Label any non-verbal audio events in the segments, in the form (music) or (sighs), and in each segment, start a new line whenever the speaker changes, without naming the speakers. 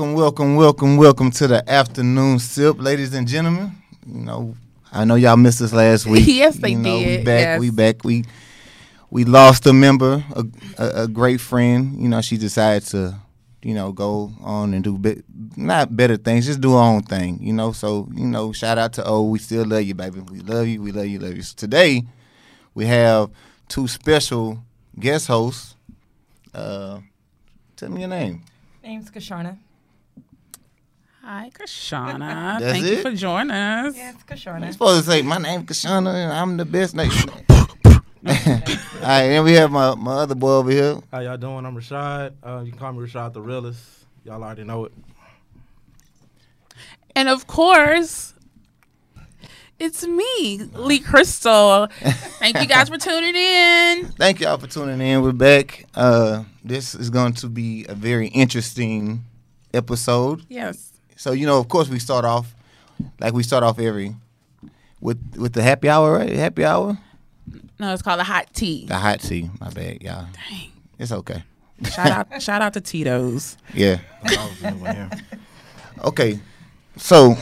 Welcome, welcome, welcome, welcome to the afternoon sip, ladies and gentlemen. You know, I know y'all missed us last (laughs) week.
Yes, they
you know, We
did,
back.
yes.
We back. We we lost a member, a, a, a great friend. You know, she decided to, you know, go on and do be- not better things, just do her own thing. You know, so you know, shout out to O. We still love you, baby. We love you. We love you. Love you. So today, we have two special guest hosts. Uh, tell me your name.
Name's Kashana.
Hi, Kashana.
That's
Thank
it?
you for joining us.
Yeah, it's
I'm
Kashana.
supposed to say my name Kashana and I'm the best name. (laughs) (laughs) All right, and we have my, my other boy over here.
How y'all doing? I'm Rashad. Uh, you can call me Rashad the realist. Y'all already know it.
And of course, it's me, Lee Crystal. Thank you guys for (laughs) tuning in.
Thank y'all for tuning in. We're back. Uh, this is going to be a very interesting episode.
Yes.
So you know, of course, we start off like we start off every with with the happy hour, right? Happy hour,
No, it's called the hot tea.
the hot tea. My bad, y'all.
Dang.
It's okay.
Shout out, (laughs) shout out to Tito's.
Yeah.
I was the only one here.
Okay, so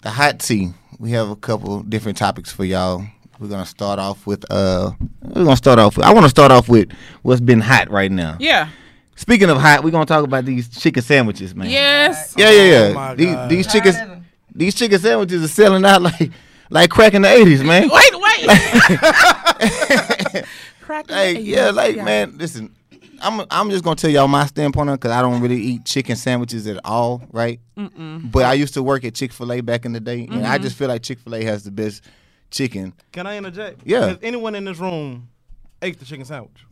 the hot tea. We have a couple different topics for y'all. We're gonna start off with uh. We're gonna start off. With, I want to start off with what's been hot right now.
Yeah.
Speaking of hot, we're gonna talk about these chicken sandwiches, man.
Yes.
Yeah, yeah, yeah.
Oh,
these
God.
these
Tired
chicken these chicken sandwiches are selling out like like crack in the eighties, man. (laughs)
Wait, wait. (laughs) Crack in the
Hey,
80s.
yeah, like man, listen. I'm I'm just gonna tell y'all my standpoint on because I don't really eat chicken sandwiches at all, right?
Mm-mm.
But I used to work at Chick Fil A back in the day, and
Mm-hmm.
I just feel like Chick Fil A has the best chicken.
Can I interject?
Yeah.
Has anyone in this room ate the chicken sandwich?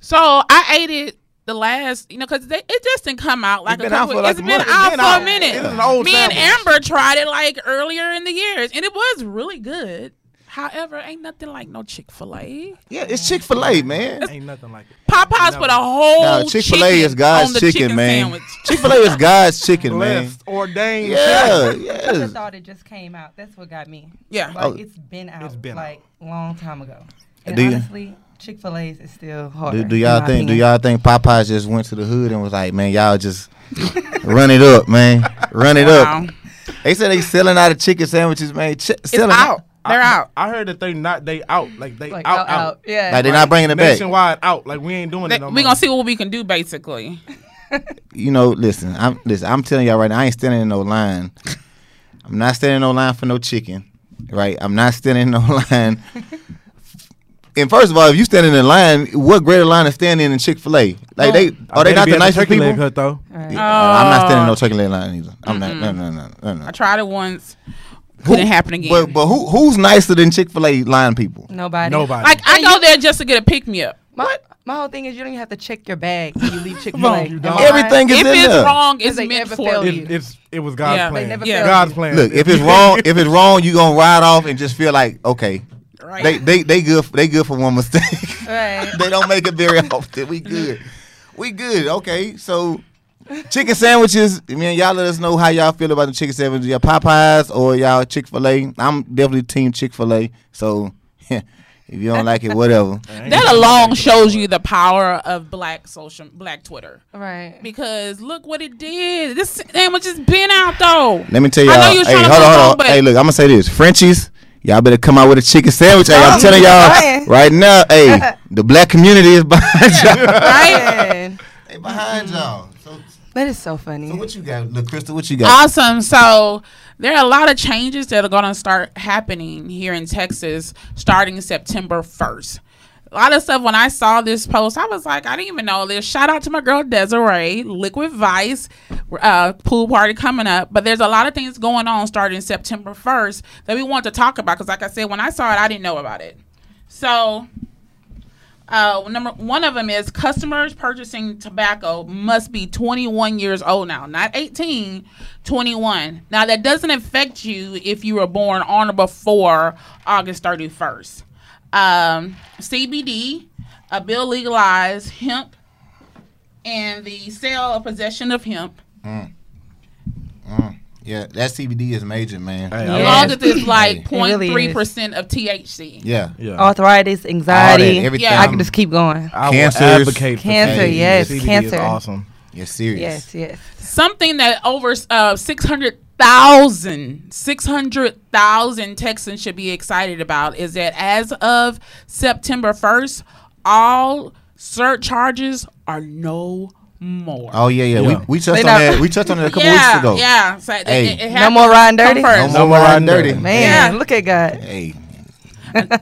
So I ate it the last, you know, because it just didn't come out like
It's
a
been out
couple.
for like
it's
a
been
month.
out
It's been
for
out.
a minute.
It is an old
Me and. Amber tried it like earlier in the years, and it was really good. However, ain't nothing like no Chick Fil A.
Yeah, it's Chick Fil A, man.
Ain't nothing like it.
Popeyes put a whole
Nah, Chick Fil A is God's chicken,
chicken
man. Chick Fil A is God's chicken, man.
Ordained.
Yeah,
I
yes.
just thought it just came out. That's what got me.
Yeah.
Like
Oh.
it's been out
It's been
like long time ago. And
Do you-
honestly, Chick Fil A's is still hard.
Do, do y'all think? Do y'all think Popeyes just went to the hood and was like, man, y'all just run it up, man, run it
Wow.
up. They said they selling out of chicken sandwiches, man. Ch-
It's
selling
out. They're
I,
out.
I heard that they not they out like they
Like
out
out,
out.
out. Yeah.
Like they're not bringing it back.
Nationwide out. Like we ain't doing
They-
it no
we
more.
gonna see what we can do, basically.
You know, listen, I'm listen. I'm telling y'all right now, I ain't standing in no line. I'm not standing in no line for no chicken, right? I'm not standing in no (laughs) line. And first of all, if you standing in line, what greater line to stand in than Chick Fil A? Like oh. they
I
are they not the
at
nicest
turkey
people?
leg hut though.
Right.
Yeah, oh. I'm not standing in no
Oh.
chicken leg line either. I'm not. No, no, no, no, no.
I tried it once. Couldn't happen again.
But but who who's nicer than Chick Fil A line people?
Nobody.
Nobody.
like I go there just to get a pick me up.
My, my whole thing is you don't even have to check your bag when you leave (laughs) Chick Fil A.
you.
Everything is
If
in
it's
there.
wrong, it's
Because they
meant
never
for
fail
you.
it, it's it was God's
Yeah. They
plan.
never
Yeah.
fail
God's
you.
plan.
Look, if it's wrong, if it's wrong, you gonna ride off and just feel like okay,
Right.
they they they good they good for one mistake.
Right. (laughs)
they don't make it very often. We good. We good. Okay, so chicken sandwiches. I mean, y'all let us know how y'all feel about the chicken sandwiches. Y'all Popeyes or y'all Chick Fil A. I'm definitely team Chick Fil A. So (laughs) if you don't like it, whatever.
that alone shows you the power of black social, black Twitter.
Right.
Because look what it did. This sandwich has been out though.
Let me tell y'all.
know you was
hey,
trying to
hold on, hold
on,
on. Hey, look, I'm gonna say this. Frenchy's, y'all better come out with a chicken sandwich. Hey, I'm
I'm
telling y'all right now. Hey, (laughs) the black community is behind (laughs) y'all.
Right?
They behind mm-hmm. y'all. So,
that is so funny.
so what you got, look, Crystal? What you got?
Awesome. So there are a lot of changes that are going to start happening here in Texas starting September 1st. A lot of stuff when I saw this post, I was like, I didn't even know this. Shout out to my girl Desiree, Liquid Vice, uh, pool party coming up. But there's a lot of things going on starting September 1st that we want to talk about because, like I said, when I saw it, I didn't know about it. So uh, number one of them is customers purchasing tobacco must be 21 years old now, not 18, 21. Now that doesn't affect you if you were born on or before August 31st. Um, CBD, a bill legalized hemp and the sale of possession of hemp.
Yeah, that CBD is major, man.
Hey,
As long as it's like
It really
0.3% of THC.
Yeah.
yeah.
Arthritis, anxiety.
everything.
Yeah.
I can just keep going.
I will
Cancers.
advocate for
Cancer, yes,
CBD is
cancer.
awesome.
You're serious.
Yes, yes.
something that over uh, 600,000 600,000 Texans should be excited about is that as of September 1st, all surcharges are no more.
Oh yeah, yeah.
Yeah.
We we touched
They
on
not-
that. We touched on that a couple
yeah,
weeks ago.
Yeah, so it-
Hey.
it- it
No more riding dirty?
first.
No
No
more
more
riding
riding
dirty.
Man,
Yeah.
look at God.
Hey,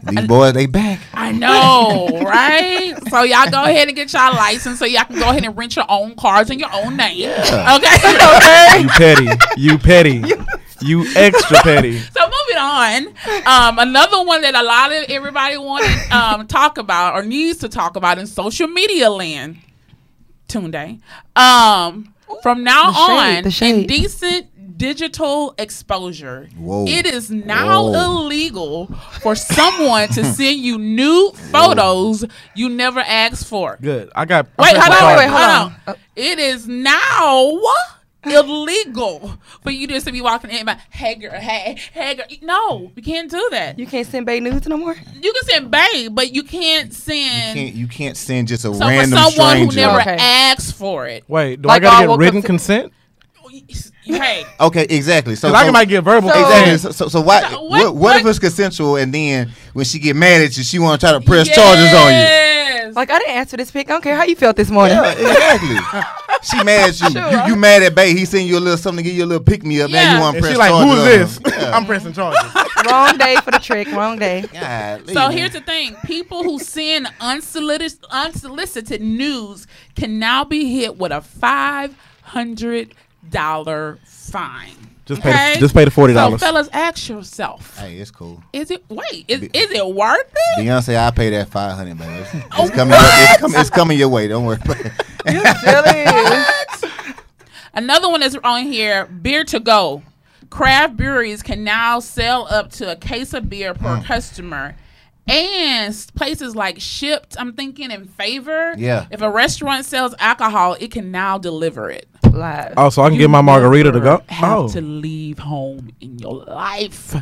these boys they back.
I know, right? So y'all go ahead and get y'all license so y'all can go ahead and rent your own cars in your own name. Okay. (laughs) okay.
You petty. You petty. You extra petty.
So moving on, um, another one that a lot of everybody want to um, talk about or needs to talk about in social media land, Tunde. Um, from now
The shade,
on,
the
indecent digital exposure.
Whoa.
It is now
Whoa.
illegal for someone to send you nude (laughs) photos you never asked for.
Good. I got. I
Wait, hold on,
wait,
wait,
wait,
button.
hold
hold
on. Oh. It is now illegal for you just to be walking in, like, hey girl, hey, hey girl. No, you can't do that.
You can't send Bay News no more?
You can send babe, but you can't send
You can't you can't send just a
so for
random
someone who never
Okay.
asked for it.
Wait, do
Like,
I gotta get
woke up
written
to-
consent? (laughs)
Hey,
Okay, exactly. So,
Because I might get verbal
So-
exactly. So, so, so why?
So
what,
what-
what, if it's consensual and then when she get mad at you, she want to try to press charges on you?
Like, I didn't answer this pic. I don't care how you felt this morning.
Yeah, exactly. (laughs) she mad at you.
Sure.
you. You mad at Bay? He send you a little something to give you a little pick me up. Now you want to
And
press
she like,
charges
who
on
is
him.
this?
Yeah. (laughs)
I'm pressing charges.
Wrong day for the trick. Wrong day.
Golly,
So
man.
here's the thing: people who send unsolicited unsolicited news can now be hit with a five hundred dollar fine.
Just pay.
Okay?
The, just pay the forty
So,
dollars.
fellas, ask yourself:
Hey, it's cool.
Is it wait? Is, is it worth it?
Beyonce, I pay that five hundred, baby. It's, it's
Oh,
coming. Your, it's, coming it's coming your way. Don't worry. about it. (laughs)
Silly.
Another one is on here: beer to go. Craft breweries can now sell up to a case of beer per
Mm.
customer. And places like Shipped, I'm thinking in favor.
Yeah.
If a restaurant sells alcohol, it can now deliver it.
Live.
Oh, so I can
You
get my margarita to go.
Have
Oh,
to leave home in your life.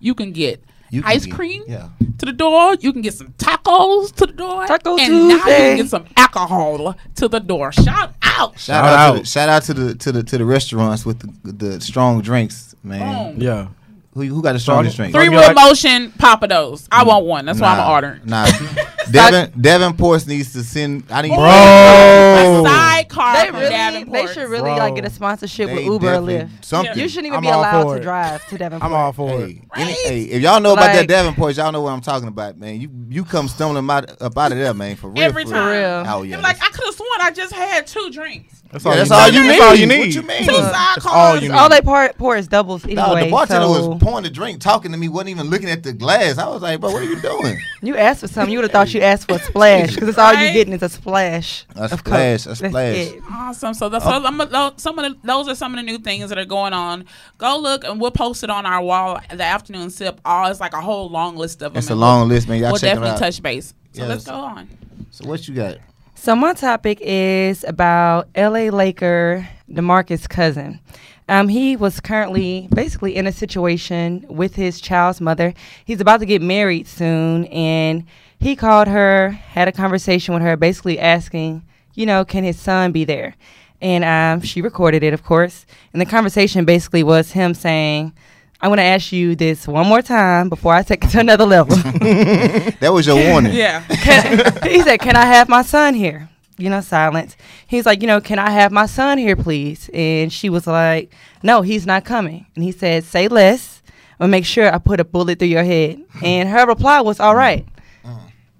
You can get
You can
ice
get-
cream
yeah.
to the door. You can get some tacos to the door.
Taco
and now you can get some alcohol to the door. Shout out.
Shout,
Shout
out,
out.
To the, shout out to the to the to the restaurants with the, the strong drinks, man.
Boom.
yeah.
Who who got the strongest
Strong-
drink?
Three
Don't
real
like-
motion papados. I want one. That's why I'm
Nah,
ordering.
Nah, (laughs) Devin Davenports needs to send. I need
Bro.
A sidecar
They really, they should really
Bro.
like get a sponsorship with Uber or Lyft.
Something.
You shouldn't even
I'm
be allowed to drive to Davenport.
I'm all for it.
Hey, any, hey, if y'all know about that
Like-
Davenport, y'all know what I'm talking about, man. You you come stumbling out, up out of there, man, for real.
Every
for
time.
real.
Oh yeah.
They're like, I could have sworn I just had two drinks.
That's
Yeah,
all.
that's
you
all
need.
you need.
That's all you need.
What you mean?
Two
Look,
sidecars.
all you need.
All they pour, pour is doubles
No,
anyway.
the bartender
so
was pouring the drink, talking to me, wasn't even looking at the glass. I was like, bro, what are you doing? (laughs)
you asked for something, you would have thought you asked for a (laughs) splash because it's all
Right?
you're getting is a splash.
A
of Coke.
splash, a splash.
Awesome. So, the, so I'm, tho- some of the, those are some of the new things that are going on. Go look, and we'll post it on our wall. The afternoon sip. All it's like a whole long list of them.
It's a long
we'll,
list, man. Y'all
We'll
check it
definitely
out.
touch base. So let's go on.
So what you got?
So my topic is about LA Laker DeMarcus Cousins. Um, he was currently basically in a situation with his child's mother. He's about to get married soon, and he called her, had a conversation with her, basically asking, you know, can his son be there? And um, she recorded it, of course. And the conversation basically was him saying, I want to ask you this one more time before I take it to another level. (laughs)
That was your warning.
Yeah.
Can- he said, "Can I have my son here?" You know, silence. He's like, "You know, can I have my son here, please?" And she was like, "No, he's not coming." And he said, "Say less. I'll make sure I put a bullet through your head." And her reply was, "All right."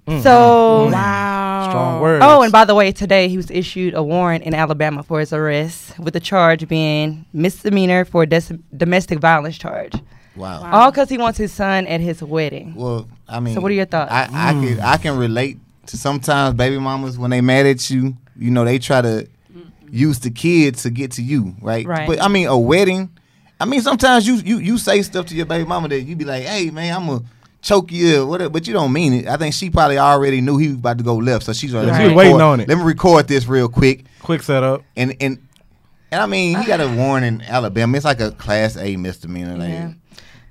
Mm. So, mm.
Wow.
Strong oh. words.
oh, and by the way, today he was issued a warrant in Alabama for his arrest, with the charge being misdemeanor for des- domestic violence charge.
Wow.
Wow.
All because he wants his son at his wedding.
Well, I mean,
So what are your thoughts?
I, I mm. can I can relate to sometimes baby mamas when they mad at you. You know, they try to use the kid to get to you, right?
Right.
But I mean, a wedding. I mean, sometimes you you you say stuff to your baby mama that you be like, "Hey, man, I'm a." Choke you, or whatever, but you don't mean it. I think she probably already knew he was about to go left, so she's like,
Yeah,
she
waiting on it.
Let me record this real quick,
Quick setup.
and and and I mean, he got a warrant in Alabama. It's like a class A misdemeanor. Like,
Yeah.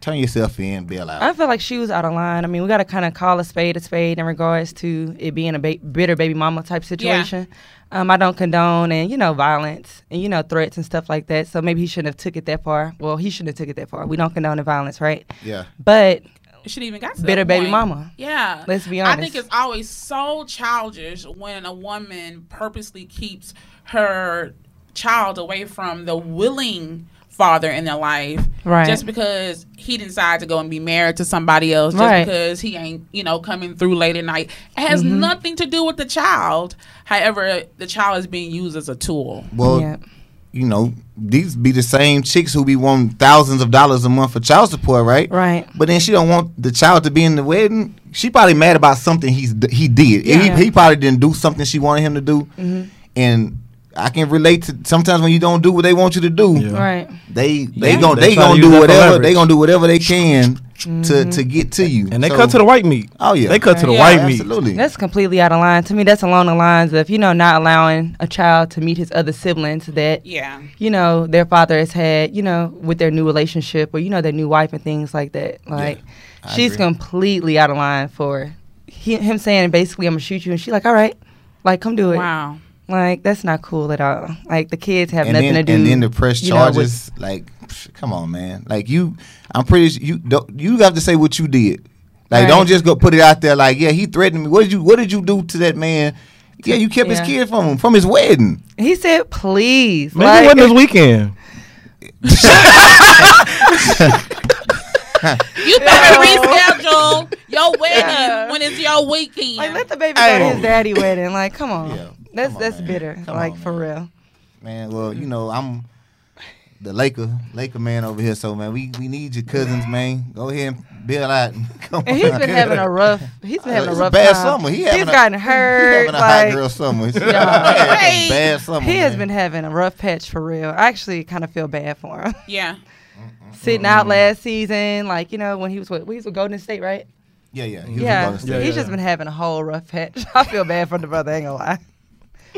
turn yourself in, bail out.
I feel like she was out of line. I mean, we got to kind of call a spade a spade in regards to it being a ba- bitter baby mama type situation. Um, I don't condone and you know violence and you know threats and stuff like that. So maybe he shouldn't have took it that far. Well, he shouldn't have took it that far. We don't condone the violence, right?
yeah.
But
It shouldn't even got to
bitter
that
baby
point.
mama.
Yeah.
Let's be honest.
I think it's always so childish when a woman purposely keeps her child away from the willing father in their life
Right.
just because he decides to go and be married to somebody else just
Right.
because he ain't you know coming through late at night it has
Mm-hmm.
nothing to do with the child however the child is being used as a tool
Well,
yeah.
You know, these be the same chicks who be wanting thousands of dollars a month for child support, right?
Right.
But then she don't want the child to be in the wedding. She probably mad about something he's he did.
Yeah. Mm-hmm.
He, he probably didn't do something she wanted him to do. Mhm. And I can relate to sometimes when you don't do what they want you to do,
Yeah.
Right.
they they
Yeah.
gon'
They
they, gonna do whatever they gonna do whatever they can to
Mm-hmm.
to get to you.
And they
So-
cut to the white meat.
Oh yeah,
They cut to the
Yeah,
white meat.
absolutely.
That's completely out of line. To me, that's along the lines of, you know, not allowing a child to meet his other siblings that,
yeah
you know, their father has had, you know, with their new relationship or, you know, their new wife and things like that. Like,
I
she's
agree.
completely out of line for he, him saying, basically, I'm going to shoot you. And she's like, all right, like, come do it.
wow
Like, that's not cool at all. Like, the kids have
and
nothing
then,
to do.
And then the press
you know, with-
charges, like, psh, come on, man. Like you, I'm pretty. su- You don't, you have to say what you did. Like,
Right.
don't just go put it out there. Like, yeah, he threatened me. What did you What did you do to that man? Yeah, you kept
Yeah.
his kid from him from his wedding.
He said, please.
Maybe
like,
it wasn't this weekend.
you better (laughs) reschedule your wedding when it's your weekend
Like, let the baby
Hey.
go to his daddy wedding. Like, come on.
Yeah.
That's
on,
that's
man.
bitter.
Come
like,
on,
for
man.
real.
Man, well, you know, I'm the Laker Laker man over here. So, man, we we need your cousins, man. Go ahead and bail out. (laughs) Come
And he's
on.
been having a rough. He's been having
It's
a rough
bad
time.
summer. He
he's
having a-
gotten
He
hurt.
having a
like
hot girl summer. It's (laughs)
Yeah.
Hey.
bad summer.
he has
man.
been having a rough patch for real. I actually kind of feel bad for him.
yeah (laughs)
Sitting out last season, like you know when he was with, he was with Golden State, right?
Yeah, yeah. He was
Yeah,
Golden State.
Yeah,
he's
yeah,
just
yeah.
been having a whole rough patch. I feel bad for the brother. Ain't gonna lie.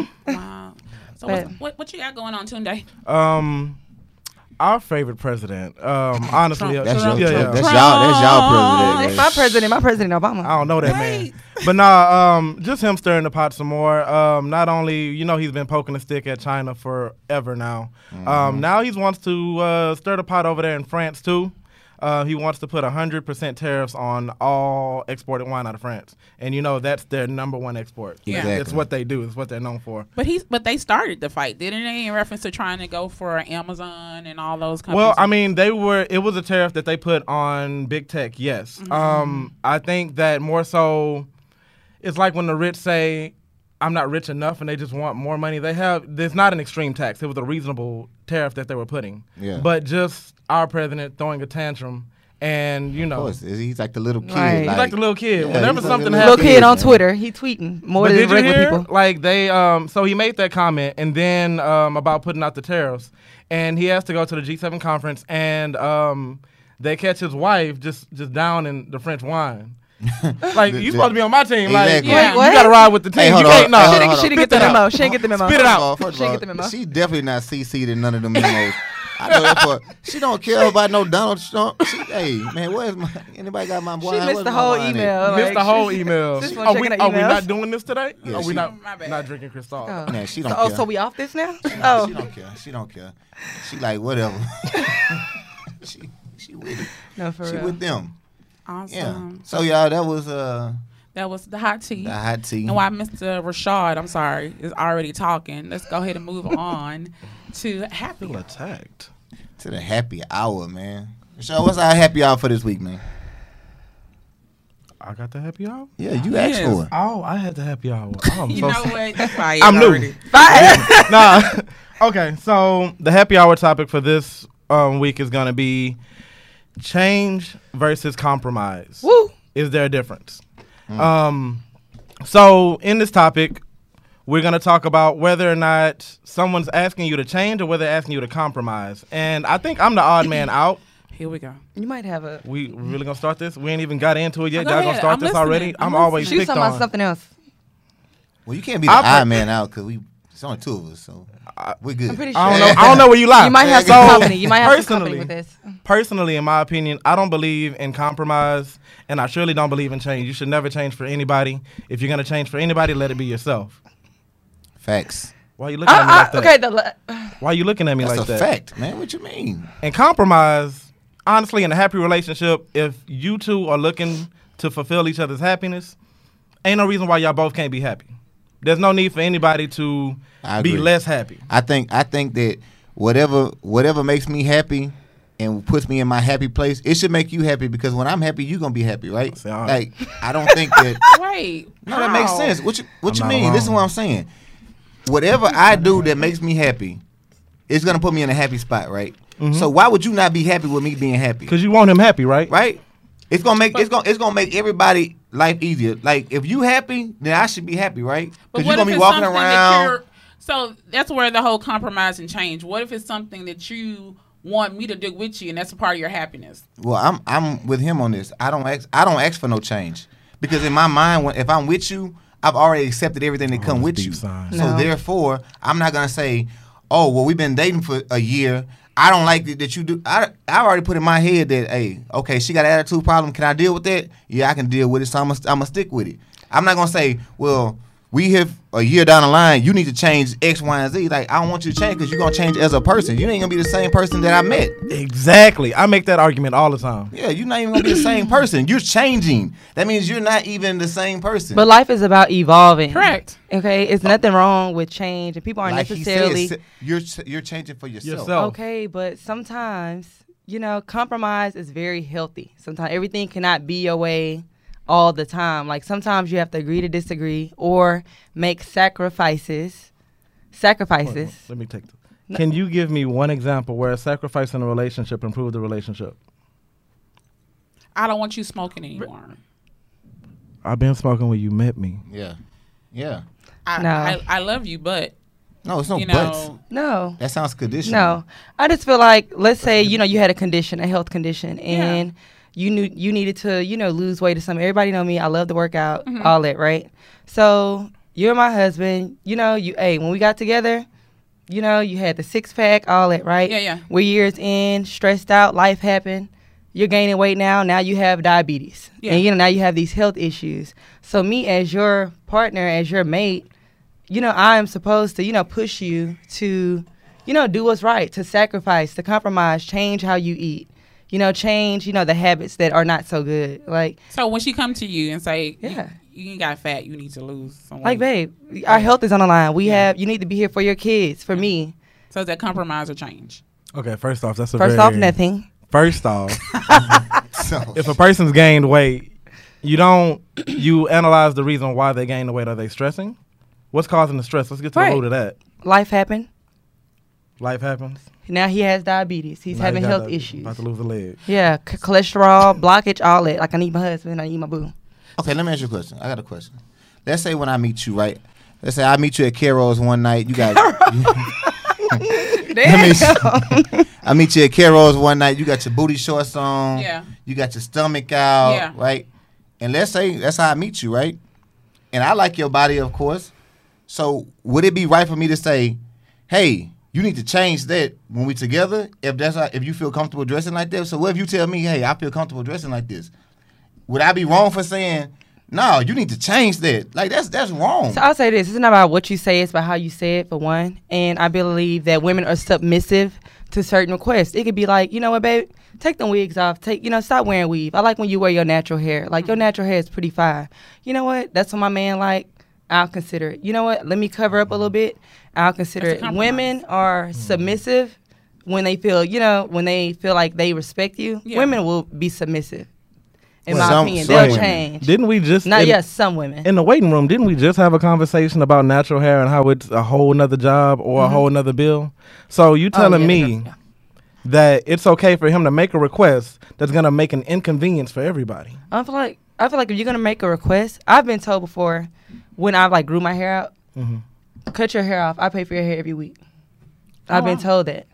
(laughs)
wow so
But-
what's, what, what you got going on Tunde?
Um, our favorite president. Um, (laughs) honestly,
Trump.
That's your,
yeah, yeah.
that's y'all, that's y'all president.
It's
man.
my president, my president Obama.
I don't know that
Right.
man. (laughs) But nah, um, just him stirring the pot some more. Um, not only you know he's been poking a stick at China forever now. Um, now he wants to uh, stir the pot over there in France too. Uh, he wants to put 100% tariffs on all exported wine out of France. And you know that's their number one export.
Yeah.
It's what they do. It's what they're known for.
But he's but they started the fight, didn't they? In reference to trying to go for Amazon and all those companies.
Well, I mean, they were. It was a tariff that they put on big tech. Yes. Um, I think that more so, it's like when the rich say, "I'm not rich enough," and they just want more money. They have. There's not an extreme tax. It was a reasonable tariff that they were putting.
Yeah.
But just our president throwing a tantrum, and you know,
course, he's like the little kid.
Right.
he's like the little kid.
Yeah,
Whenever
he's like
something
the
Little kid on. Twitter, he tweeting more
but
than
did you
regular
hear?
people.
Like they, um, so he made that comment, and then um, about putting out the tariffs, and he has to go to the G7 conference, and um, they catch his wife just just down in the French wine. (laughs) like you supposed to be on my team. Like
Exactly.
Wait,
you gotta ride with the team.
Hey,
you
on,
can't no.
hey,
She didn't, she didn't get
Spit
the memo. She didn't get the memo.
Spit it out.
All,
She
of
ain't
all,
get the memo.
she definitely not CC'd in none of the memos. (laughs) I know that part. She don't care (laughs) about no Donald Trump. She, hey man, where's my anybody got my boy?
She missed the whole email.
Missed the whole
she-
email. (laughs)
This one
Are we, are we not doing this today?
Yeah,
are
she-
we not not drinking Cristal?
Oh.
Nah, she
So,
don't
oh,
care.
so we off this now?
She
Oh, she
don't care. She don't care. She like whatever. (laughs) she she with it.
no, for
She
real.
with them.
awesome.
Yeah. So y'all, that was uh
That was the hot tea.
the hot tea.
And why Mr. Rashad, I'm sorry, is already talking. Let's go ahead and move on to happy.
Feel attacked.
to the happy hour, man. So what's our happy hour for this week, man?
I got the happy hour.
Yeah, you asked
Yes.
for it.
Oh, I had the happy hour. Oh, (laughs) I'm
You
so
know
sorry.
what? You fired
I'm new.
already. (laughs)
nah. (laughs) Okay, so the happy hour topic for this um, week is gonna be change versus compromise.
Woo.
Is there a difference? Um, so in this topic, we're gonna talk about whether or not someone's asking you to change or whether they're asking you to compromise. And I think I'm the odd man (coughs) out.
Here we go.
You might have a.
We really gonna start this? We ain't even got into it yet.
Go
Y'all gonna start
I'm
this
listening.
already?
I'm
I'm always
She was
picked
talking
on.
about something else.
Well, you can't be the
I'll
odd
put-
man out because we It's only two of us, so we're good.
I'm pretty sure.
I don't know. I don't know where you lie.
You might have
So,
some company. You might have some company with this.
Personally, in my opinion, I don't believe in compromise, and I surely don't believe in change. You should never change for anybody. If you're gonna change for anybody, let it be yourself.
Facts.
Why are you looking at me
Uh,
like
uh,
that?
okay, the, le-
Why are you looking at me
That's
like
a
that?
fact, man. What you mean?
And compromise, honestly, in a happy relationship, if you two are looking to fulfill each other's happiness, ain't no reason why y'all both can't be happy. There's no need for anybody to
I
be
agree.
less happy.
I think I think that whatever whatever makes me happy and puts me in my happy place, it should make you happy because when I'm happy, you're gonna be happy, right?
See, all
Like. I don't think (laughs) that
Wait.
No, that makes
how?
sense. What you what
I'm
you
not
mean? This is
alone.
what I'm saying. Whatever I do that makes me happy, it's gonna put me in a happy spot, right?
Mm-hmm.
So why would you not be happy with me being happy?
Because you want him happy, right?
Right? It's gonna make it's gonna it's gonna make everybody life easier. Like if you happy, then I should be happy, right?
But
Because you're gonna be walking
something that
around.
So that's where the whole compromise and change. What if it's something that you want me to do with you, and that's a part of your happiness?
Well, I'm I'm with him on this. I don't ask I don't ask for no change because in my mind, when if I'm with you, I've already accepted everything that come with you.
sign.
So
No.
therefore, I'm not gonna say, oh well, we've been dating for a year. I don't like that, that you do. I I already put in my head that hey, okay, she got an attitude problem. Can I deal with that? Yeah, I can deal with it. So I'm gonna I'm gonna stick with it. I'm not gonna say, well. We have a year down the line. You need to change X, Y, and Z. Like I don't want you to change because you're gonna change as a person. You ain't gonna be the same person that I met.
Exactly. I make that argument all the time.
Yeah, you're not even gonna be the same person. You're changing. That means you're not even the same person.
but life is about evolving.
Correct.
Okay, it's nothing wrong with change, and people aren't
like he
necessarily
said, you're you're changing for yourself.
Yourself.
okay. But sometimes, you know, compromise is very healthy. Sometimes everything cannot be your way all the time. Like sometimes you have to agree to disagree or make sacrifices. Sacrifices.
Let me take this. Can you give me one example where a sacrifice in a relationship improved the relationship?
I don't want you smoking anymore.
I've been smoking when you met me.
Yeah, yeah.
I,
No.
I, I love you, but
No, it's no
you
buts.
No.
That sounds conditional.
No, I just feel like let's say you know you had a condition, a health condition, and you knew you needed to you know lose weight or something. Everybody know me. I love to work out,
Mm-hmm.
all that, right? So you're my husband. You know, you hey when we got together, you know you had the six pack, all that, right?
Yeah, yeah.
We're years in, stressed out, life happened. You're gaining weight now. Now you have diabetes,
Yeah.
and you know now you have these health issues. So me as your partner, as your mate, you know, I am supposed to, you know, push you to, you know, do what's right, to sacrifice, to compromise, change how you eat, you know, change, you know, the habits that are not so good. Like,
so when she come to you and say,
Yeah.
you, you got fat, you need to lose some
like, babe, our health is on the line. We
Yeah.
have, you need to be here for your kids, for me.
So is that compromise or change?
Okay, first off, that's a
First
very,
off, nothing.
First off, (laughs) (laughs) if a person's gained weight, you don't you analyze the reason why they gained the weight. Are they stressing? What's causing the stress? Let's get to
Right.
the root of that.
Life happened.
Life happens.
Now he has diabetes. He's
Now
having
got
health
the-
issues.
About to lose a leg.
Yeah, c- cholesterol, blockage, all that. Like I need my husband, I need my boo.
okay, let me ask you a question. I got a question. Let's say when I meet you, right? Let's say I meet you at Carol's one night. You got. (laughs) Let me- I meet you at Carol's one night. You got your booty shorts on.
Yeah.
You got your stomach out.
Yeah.
Right. And let's say that's how I meet you, right? And I like your body, of course. So would it be right for me to say, "Hey, you need to change that when we together"? If that's how, if you feel comfortable dressing like that. So what if you tell me, "Hey, I feel comfortable dressing like this"? Would I be wrong for saying, "No, you need to change that"? Like that's that's wrong.
So I'll say this: it's not about what you say; it's about how you say it. For one, and I believe that women are submissive to certain requests. It could be like, you know what, babe, take the wigs off. Take, you know, stop wearing weave. I like when you wear your natural hair. Like your mm-hmm. natural hair is pretty fine. You know what? That's what my man like. I'll consider it. You know what? Let me cover up a little bit. I'll consider it. Women are submissive when they feel, you know, when they feel like they respect you.
Yeah.
Women will be submissive. In
Well,
my
some-
opinion,
some
they'll
women.
change.
Didn't we just
Not
in,
yes, some women.
in the waiting room? Didn't we just have a conversation about natural hair and how it's a whole nother job or a whole nother bill? So you
Mm-hmm. Oh,
telling
yeah,
me
yeah.
that it's okay for him to make a request that's gonna make an inconvenience for everybody?
I feel like I feel like if you're gonna make a request, I've been told before when I like grew my hair out,
Mhm.
cut your hair off. I pay for your hair every week. I've been
wow.
told that.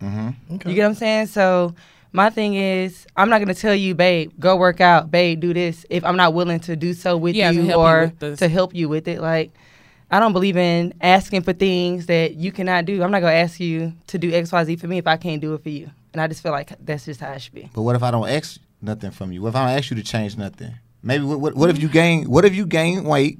mm-hmm.
Okay.
You get what I'm saying? So my thing is, I'm not gonna tell you, babe, go work out, babe, do this, if I'm not willing to do so with
Yeah,
you
help you
or
with
to help you with it. Like, I don't believe in asking for things that you cannot do. I'm not gonna ask you to do X, Y, Z for me if I can't do it for you. And I just feel like that's just how it should be.
But what if I don't ask nothing from you? What if I don't ask you to change nothing? Maybe what, what, what if you gain what if you gain weight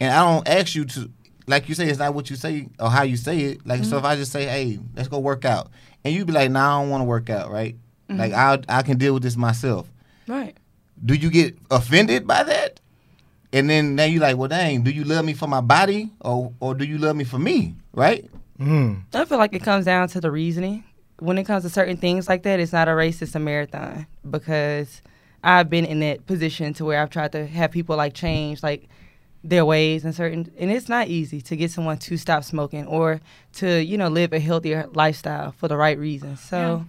and I don't ask you to like you say it's not what you say or how you say it. Like so if I just say, Hey, let's go work out and you be like, Nah, I don't wanna work out, right? Like I I can deal with this myself.
Right.
Do you get offended by that? And then now you like, well dang, do you love me for my body or or do you love me for me? Right?
Mm.
I feel like it comes down to the reasoning. When it comes to certain things like that, it's not a race, it's a marathon. Because I've been in that position to where I've tried to have people like change like their ways and certain and it's not easy to get someone to stop smoking or to, you know, live a healthier lifestyle for the right reasons. So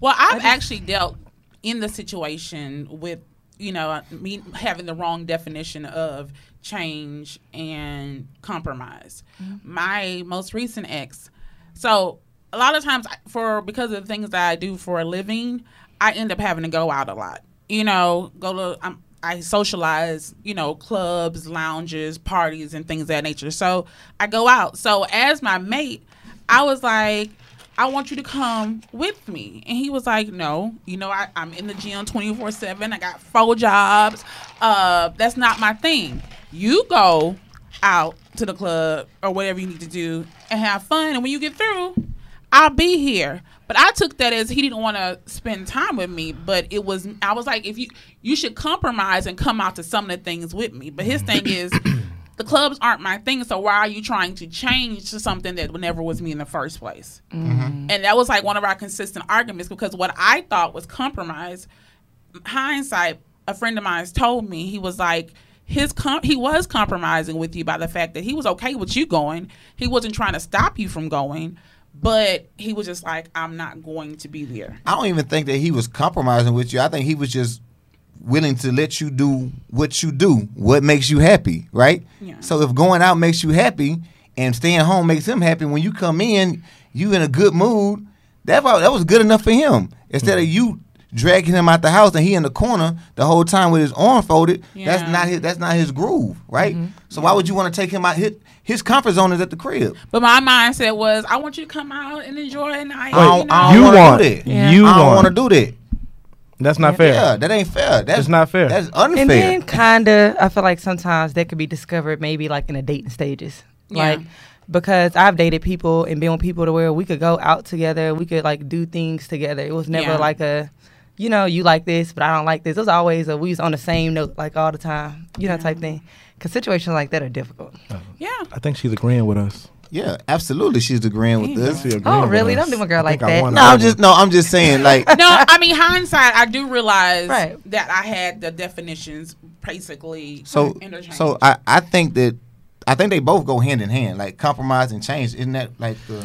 Well, I've actually dealt in the situation with you know me having the wrong definition of change and compromise. Mm-hmm. My most recent ex. So a lot of times for because of the things that I do for a living, I end up having to go out a lot. You know, go to I'm, I socialize, you know, clubs, lounges, parties, and things of that nature. So I go out. So as my mate, I was like, I want you to come with me. And he was like, No, you know, I, I'm in the gym 24 7. I got four jobs. Uh, that's not my thing. You go out to the club or whatever you need to do and have fun. And when you get through, I'll be here. But I took that as he didn't want to spend time with me. But it was, I was like, if you, you should compromise and come out to some of the things with me. But his thing is, (clears throat) the clubs aren't my thing. So why are you trying to change to something that never was me in the first place? Mm-hmm. And that was like one of our consistent arguments because what I thought was compromise, hindsight, a friend of mine told me he was like his com- he was compromising with you by the fact that he was okay with you going. He wasn't trying to stop you from going, but he was just like, I'm not going to be there.
I don't even think that he was compromising with you. I think he was just willing to let you do what you do, what makes you happy, right?
Yeah.
So if going out makes you happy and staying home makes him happy, when you come in, you in a good mood. That that was good enough for him. Instead of you dragging him out the house and he in the corner the whole time with his arm folded, that's not his that's not his groove, right? Mm-hmm. So why would you want to take him out? His, his comfort zone is at the crib.
But my mindset was, I want you to come out and enjoy a night.
I don't,
you know?
I don't
You
wanna
want-
do that.
Yeah.
You
I don't
want-
want to do that.
That's not fair.
Yeah, that ain't fair. That's
It's not fair.
That's unfair.
And then kinda I feel like sometimes that could be discovered maybe like in the dating stages.
Yeah.
Like because I've dated people and been with people to where we could go out together, we could like do things together. It was never
Yeah.
like a you know, you like this, but I don't like this. It was always a we was on the same note like all the time, you know,
Yeah.
type thing. Cause situations like that are difficult. Uh-huh.
Yeah.
I think she's agreeing with us.
Yeah, absolutely. She's agreeing with
Yeah.
this.
She agreeing
Oh, really?
us.
Don't do a girl
I
like that.
No, I'm
one.
just no, I'm just saying like (laughs)
no, I mean hindsight. I do realize
Right.
that I had the definitions basically
so so I I think that I think they both go hand in hand. Like compromise and change. Isn't that like the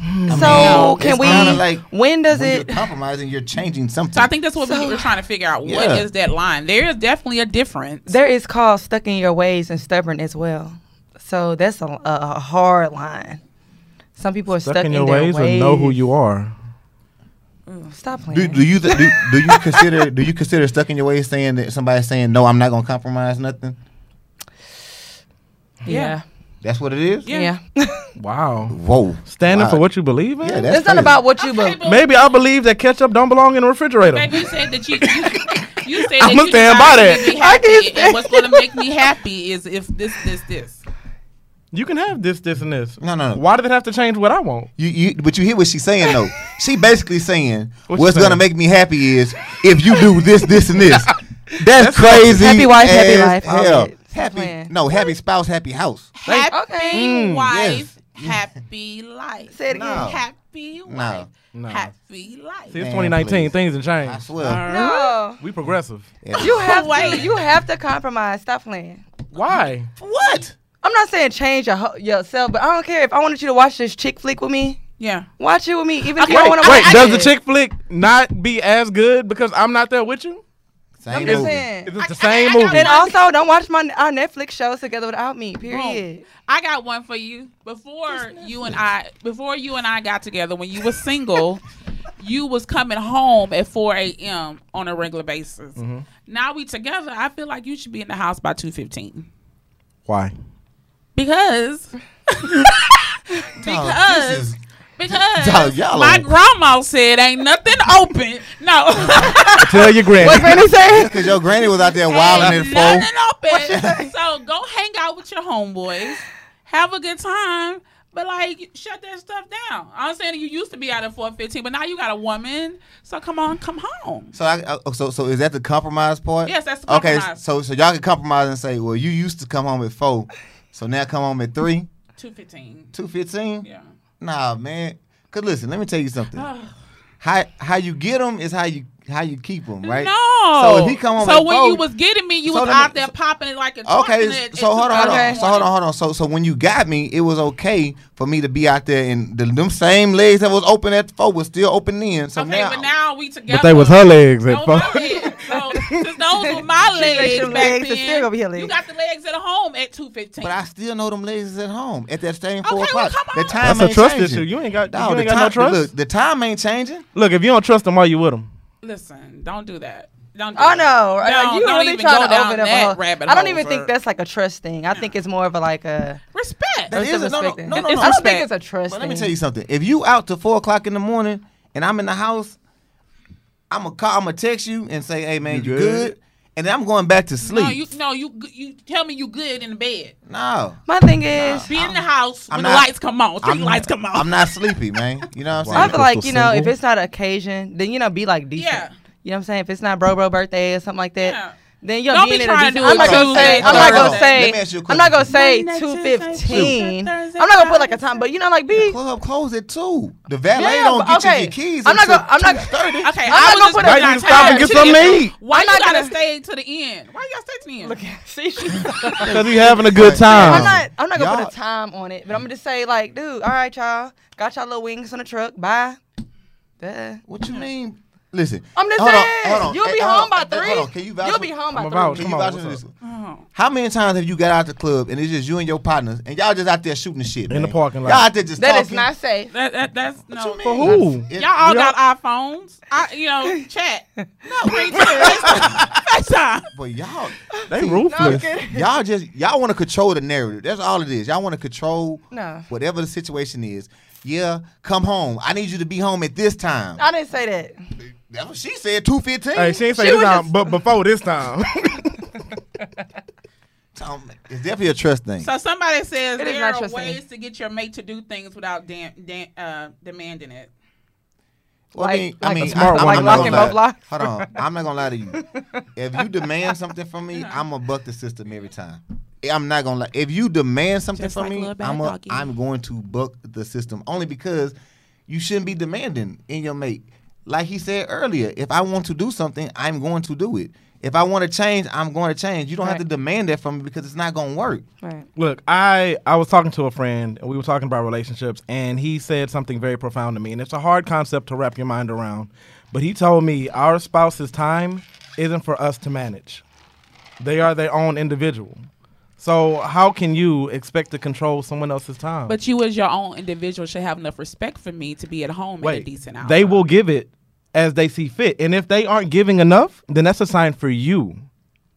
I
so
mean,
can we
kinda like
when does
when
it
you're compromising, you're changing something.
So I think that's what
So-
we were trying to figure out. What
Yeah.
is that line? There is definitely a difference.
there is called stuck in your ways and stubborn as well. So that's a, a, a hard line. Some people are stuck,
Stuck in your
their
ways, or know who you are.
Stop playing.
do, do you th- do, do you consider do you consider stuck in your ways saying that somebody saying no I'm not gonna compromise nothing?
yeah.
That's what it is.
Yeah.
Yeah. (laughs)
Wow.
Whoa,
Standing
Wow.
for what you believe in?
Yeah, that's
it's not about what you believe.
but-
Maybe I believe that ketchup don't belong in the refrigerator.
Baby, you said that you you, you said that
I'ma
you
stand by that.
make
I can't
and what's going to make me happy is if this, this, this.
You can have this, this, and this.
No, no, no.
Why did it have to change what I want?
You, you, but you hear what she's saying though. (laughs) she basically saying
What she
what's gonna make me happy is if you do this, this, and this. (laughs) That's,
That's
crazy.
Happy wife, happy life, all
Hell.
That.
Happy,
Plan.
no, happy spouse, happy house.
Happy
okay.
Mm,
wife, happy life.
Say it again.
No.
Happy wife,
No.
No.
happy life.
See, it's
Man,
2019.
please.
Things have changed.
I
changed.
swear.
No.
We progressive.
Yeah.
You have to. You have to compromise. Stop playing.
Why?
what?
I'm not saying change your ho- yourself, but I don't care if I wanted you to watch this chick flick with me.
Yeah.
Watch it with me, even if
Okay,
you don't want to
wait.
watch
Does the chick flick not be as good because I'm not there with you?
Same
I'm
movie.
saying.
Is the
I-
same
I- I got
movie?
And also, don't watch my our Netflix shows together without me. Period.
I got one for you. Before you and I, before you and I got together, when you were single, (laughs) you was coming home at 4 a.m. on a regular basis. Mm-hmm. Now we together. I feel like you should be in the house by 2:15
Why?
Because (laughs)
Dog,
because
this is-
because
y'all
my grandma said ain't nothing open. No. (laughs)
Tell your granny.
What Granny say?
Because your granny was out there wilding
Ain't
at four.
nothing open. so go hang out with your homeboys. Have a good time. But like shut that stuff down. I'm saying you used to be out at four fifteen, but now you got a woman. So come on, come home.
So, I, I- so, so is that the compromise part?
Yes, that's the
Okay, so, so y'all can compromise and say, well, you used to come home at four, so now come home at three,
Two fifteen.
two fifteen.
Yeah.
Nah, man. Cause listen, let me tell you something. (sighs) how how you get them is how you how you keep them, right?
No.
So if he come home
So
at
when
four-
you was getting me, you
So
was
let me-
out there popping it like a
Okay,
talking
so hold on, hold
Okay.
on, so hold on, hold on. So, so when you got me, it was okay for me to be out there, and the, them same legs that was open at four was still open then. So
Okay,
now,
but now we together.
But they was her legs at
Those
four. (laughs)
my legs. Those were my legs
your
back
legs, it's
then,
still gonna be
you got the legs at home at two fifteen.
but I still know them legs is at home at that same four
Okay, well,
o'clock.
come
the time
That's a
ain't
trust
changing.
issue. You ain't got,
Dog,
you
the
ain't got
time,
no trust.
Look, the time ain't changing.
Look, if you don't trust them, why you with them?
Listen, don't do that. Don't. Do
Oh
that.
no! Are
Don't-
you
don't
really
even
trying to
down
open up a
that
whole-
rabbit
I don't
hole,
even think that's like a trust thing. I think it's more of a like a.
Respect.
That
It's a
a- no, no,
respect
no, no, no.
I don't
respect.
think it's a trust
But
thing.
let me tell you something. If you out to four o'clock in the morning and I'm in the house, I'm gonna call, I'm gonna text you and say, "Hey man,
You
you,
good?
good? And then I'm going back to sleep.
No, you no, you you tell me you good in the bed.
no.
My thing is,
Be in the house
I'm
when
not-
the lights come on. Street
I'm,
lights come on.
I'm not sleepy, man. You know what I'm saying?
I feel like you know if it's not an occasion, then you know be like decent.
Yeah.
You know what I'm saying? If it's not bro bro birthday or something like that,
Yeah.
Then you're
Don't
being
be
in a
trying to
decent.
do
I'm not gonna say. I'm not gonna say.
me ask you a
I'm not gonna say
Monday,
two
Tuesday,
fifteen.
Thursday,
I'm not gonna put like a time, but you know, like be.
Club closed at two. The valet
Yeah,
don't
but
get
okay.
you your keys
I'm not
until
gonna- I'm not-
2:30.
Okay,
I'm
I
not gonna
just
put a-
out
Might need to stop and get some meat.
Why you
not
gotta
gonna-
stay to the end? Why you gotta stay to the end?
Look, (laughs) see, she's-
Because he having a good time.
I'm not. I'm not gonna
Y'all-
put a time on it, but I'm gonna just say like, dude, all right, y'all, got y'all little wings on the truck. Bye. Duh.
What you mean? Listen.
I'm just
hold on, hold on.
you'll
Hey,
be
hold
home by
on. Hey,
three.
Hold on. Can you vouch
You'll
for-
be home
I'm
by
about-
three.
Can you vouch for this?
Oh.
How many times have you got out the club and it's just you and your partners and y'all just out there shooting the shit
In the parking lot.
Y'all out there just
That
talking.
is not safe.
That, that that's no.
you
For
mean?
who?
It-
Y'all all
We
got iPhones. I, you know, (laughs) chat. (laughs) No, wait, (laughs) FaceTime.
But y'all,
They
See,
No,
ruthless.
y'all just y'all want to control the narrative. That's all it is. Y'all want to control
No.
whatever the situation is. Yeah, come home. I need you to be home at this time.
I didn't say that.
That's what she said. Two fifteen.
Hey, she ain't say
She
this
was
time,
just-
but before this time. (laughs)
it's definitely a trust thing.
So somebody says
It is
there
not
are
trusting.
ways to get your mate to do things without dan- dan- uh, demanding it.
Well, I
Like-
mean,
like
I
a
mean,
smart
I'm,
one.
I'm
Like
not
locking
gonna
both
lie.
locks.
Hold on, I'm not gonna lie to you. (laughs) If you demand something from me, I'm gonna buck the system every time. I'm not gonna lie. If you demand something
Just
from
like
me, I'm a,
Doggy.
I'm going to buck the system only because you shouldn't be demanding in your mate. Like he said earlier, if I want to do something, I'm going to do it. If I want to change, I'm going to change. You don't have to demand that from me because it's not gonna work.
Right.
Look, I I was talking to a friend and we were talking about relationships and he said something very profound to me and it's a hard concept to wrap your mind around. But he told me our spouse's time isn't for us to manage. They are their own individual. So how can you expect to control someone else's time?
But you, as your own individual, should have enough respect for me to be at home at a decent hour.
they will give it as they see fit. And if they aren't giving enough, then that's a sign for you,